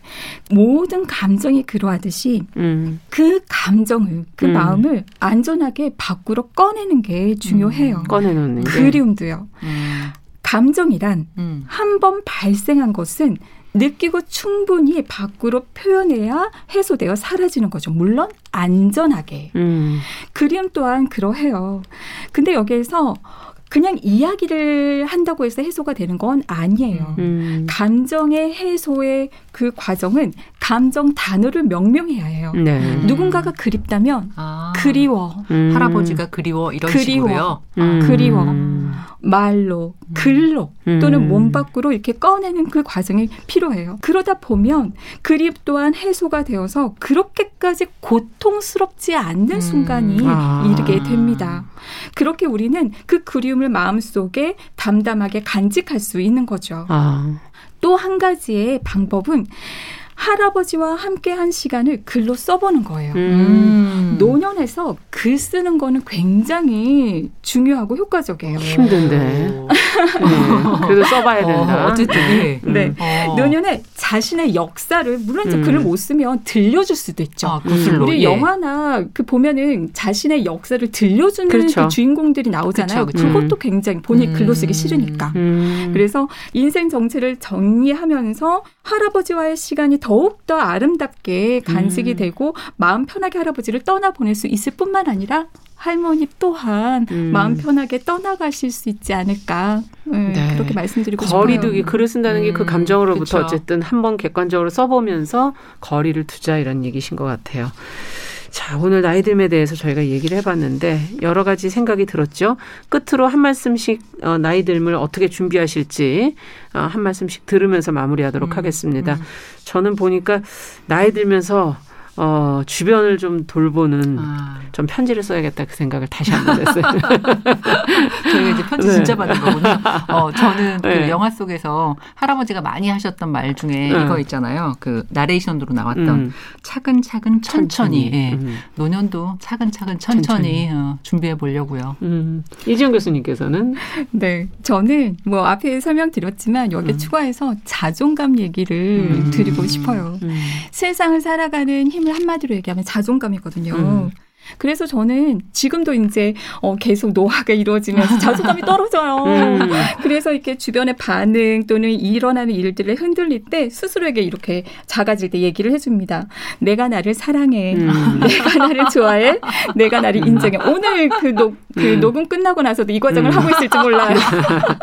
모든 감정이 그러하듯이 음. 그 감정을 그 음. 마음을 안전하게 밖으로 꺼내는 게 중요해요. 음. 꺼내놓는 게. 그리움도요. 음. 감정이란 음. 한번 발생한 것은 느끼고 충분히 밖으로 표현해야 해소되어 사라지는 거죠. 물론 안전하게. 음. 그림 또한 그러해요. 근데 여기에서 그냥 이야기를 한다고 해서 해소가 되는 건 아니에요. 음. 감정의 해소의 그 과정은 감정 단어를 명명해야 해요. 네. 누군가가 그립다면 아. 그리워. 음. 할아버지가 그리워 이런 그리워. 식으로요. 음. 그리워. 말로, 음. 글로 또는 음. 몸 밖으로 이렇게 꺼내는 그 과정이 필요해요. 그러다 보면 그립 또한 해소가 되어서 그렇게까지 고통스럽지 않는 음. 순간이 아. 이르게 됩니다. 그렇게 우리는 그 그리움을 마음속에 담담하게 간직할 수 있는 거죠. 아. 또한 가지의 방법은 할아버지와 함께 한 시간을 글로 써보는 거예요. 음. 노년에서 글 쓰는 거는 굉장히 중요하고 효과적이에요. 힘든데. 네. 그래도 써봐야 된다. 어, 쨌든 네. 네. 음. 어. 노년에 자신의 역사를 물론 이제 음. 글을 못 쓰면 들려줄 수도 있죠. 아, 우리 예. 영화나 그 보면은 자신의 역사를 들려주는 그렇죠. 그 주인공들이 나오잖아요. 그렇죠, 그렇죠. 그것도 굉장히 본인 글로 쓰기 음. 싫으니까. 음. 그래서 인생 정체를 정리하면서 할아버지와의 시간이 더욱 더 아름답게 간직이 음. 되고 마음 편하게 할아버지를 떠나 보낼 수 있을 뿐만 아니라 할머니 또한 음. 마음 편하게 떠나가실 수 있지 않을까 네, 네. 그렇게 말씀드리고 거리두기 싶어요. 글을 쓴다는 게그 음, 감정으로부터 그쵸. 어쨌든 한번 객관적으로 써보면서 거리를 두자 이런 얘기신 것 같아요. 자, 오늘 나이듦에 대해서 저희가 얘기를 해봤는데 여러 가지 생각이 들었죠. 끝으로 한 말씀씩 어, 나이듦을 어떻게 준비하실지 어, 한 말씀씩 들으면서 마무리하도록 음, 하겠습니다. 음. 저는 보니까 나이 들면서 어, 주변을 좀 돌보는 아. 좀 편지를 써야겠다 그 생각을 다시 한 번 했어요. (laughs) 저희가 이제 편지 네. 진짜 받은 거군요. 어, 저는 그 네. 영화 속에서 할아버지가 많이 하셨던 말 중에 네. 이거 있잖아요. 그 나레이션으로 나왔던 음. 차근차근 천천히. 천천히. 예. 음. 노년도 차근차근 천천히, 천천히. 어, 준비해 보려고요. 음. 이지영 교수님께서는 네. 저는 뭐 앞에 설명드렸지만 여기 음. 추가해서 자존감 얘기를 음. 드리고 싶어요. 음. 세상을 살아가는 힘을 한마디로 얘기하면 자존감이거든요. 음. 그래서 저는 지금도 이제 어 계속 노화가 이루어지면서 (laughs) 자존감이 떨어져요. 음. 그래서 이렇게 주변의 반응 또는 일어나는 일들을 흔들릴 때 스스로에게 이렇게 작아질 때 얘기를 해줍니다. 내가 나를 사랑해. 음. (laughs) 내가 나를 좋아해. 내가 나를 인정해. 오늘 그, 녹, 그 음. 녹음 끝나고 나서도 이 과정을 음. 하고 있을지 몰라요.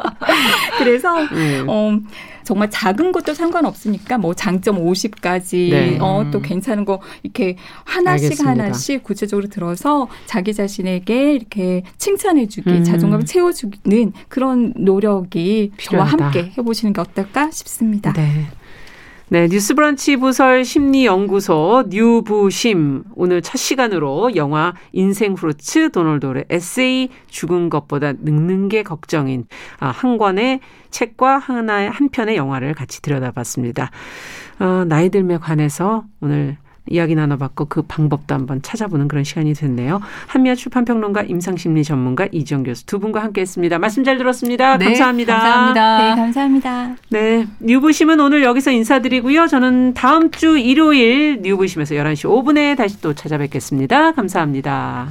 (laughs) 그래서 음. 어 정말 작은 것도 상관없으니까 뭐 장점 50까지 네. 어, 또 괜찮은 거 이렇게 하나씩 알겠습니다. 하나씩 구체적으로 들어서 자기 자신에게 이렇게 칭찬해주기, 음. 자존감을 채워주는 그런 노력이 필요하다. 저와 함께 해보시는 게 어떨까 싶습니다. 네. 네, 뉴스브런치 부설 심리연구소 뉴부심 오늘 첫 시간으로 영화 인생 후르츠 도널도의 에세이 죽은 것보다 늙는 게 걱정인 아, 한 권의 책과 하나의 한 편의 영화를 같이 들여다봤습니다. 어, 나이 들에 관해서 오늘 이야기 나눠봤고 그 방법도 한번 찾아보는 그런 시간이 됐네요. 한미아 출판평론가 임상심리 전문가 이지영 교수 두 분과 함께했습니다. 말씀 잘 들었습니다. 네, 감사합니다. 감사합니다. 네, 감사합니다. 네, 뉴부심은 오늘 여기서 인사드리고요. 저는 다음 주 일요일 뉴부심에서 11시 5분에 다시 또 찾아뵙겠습니다. 감사합니다.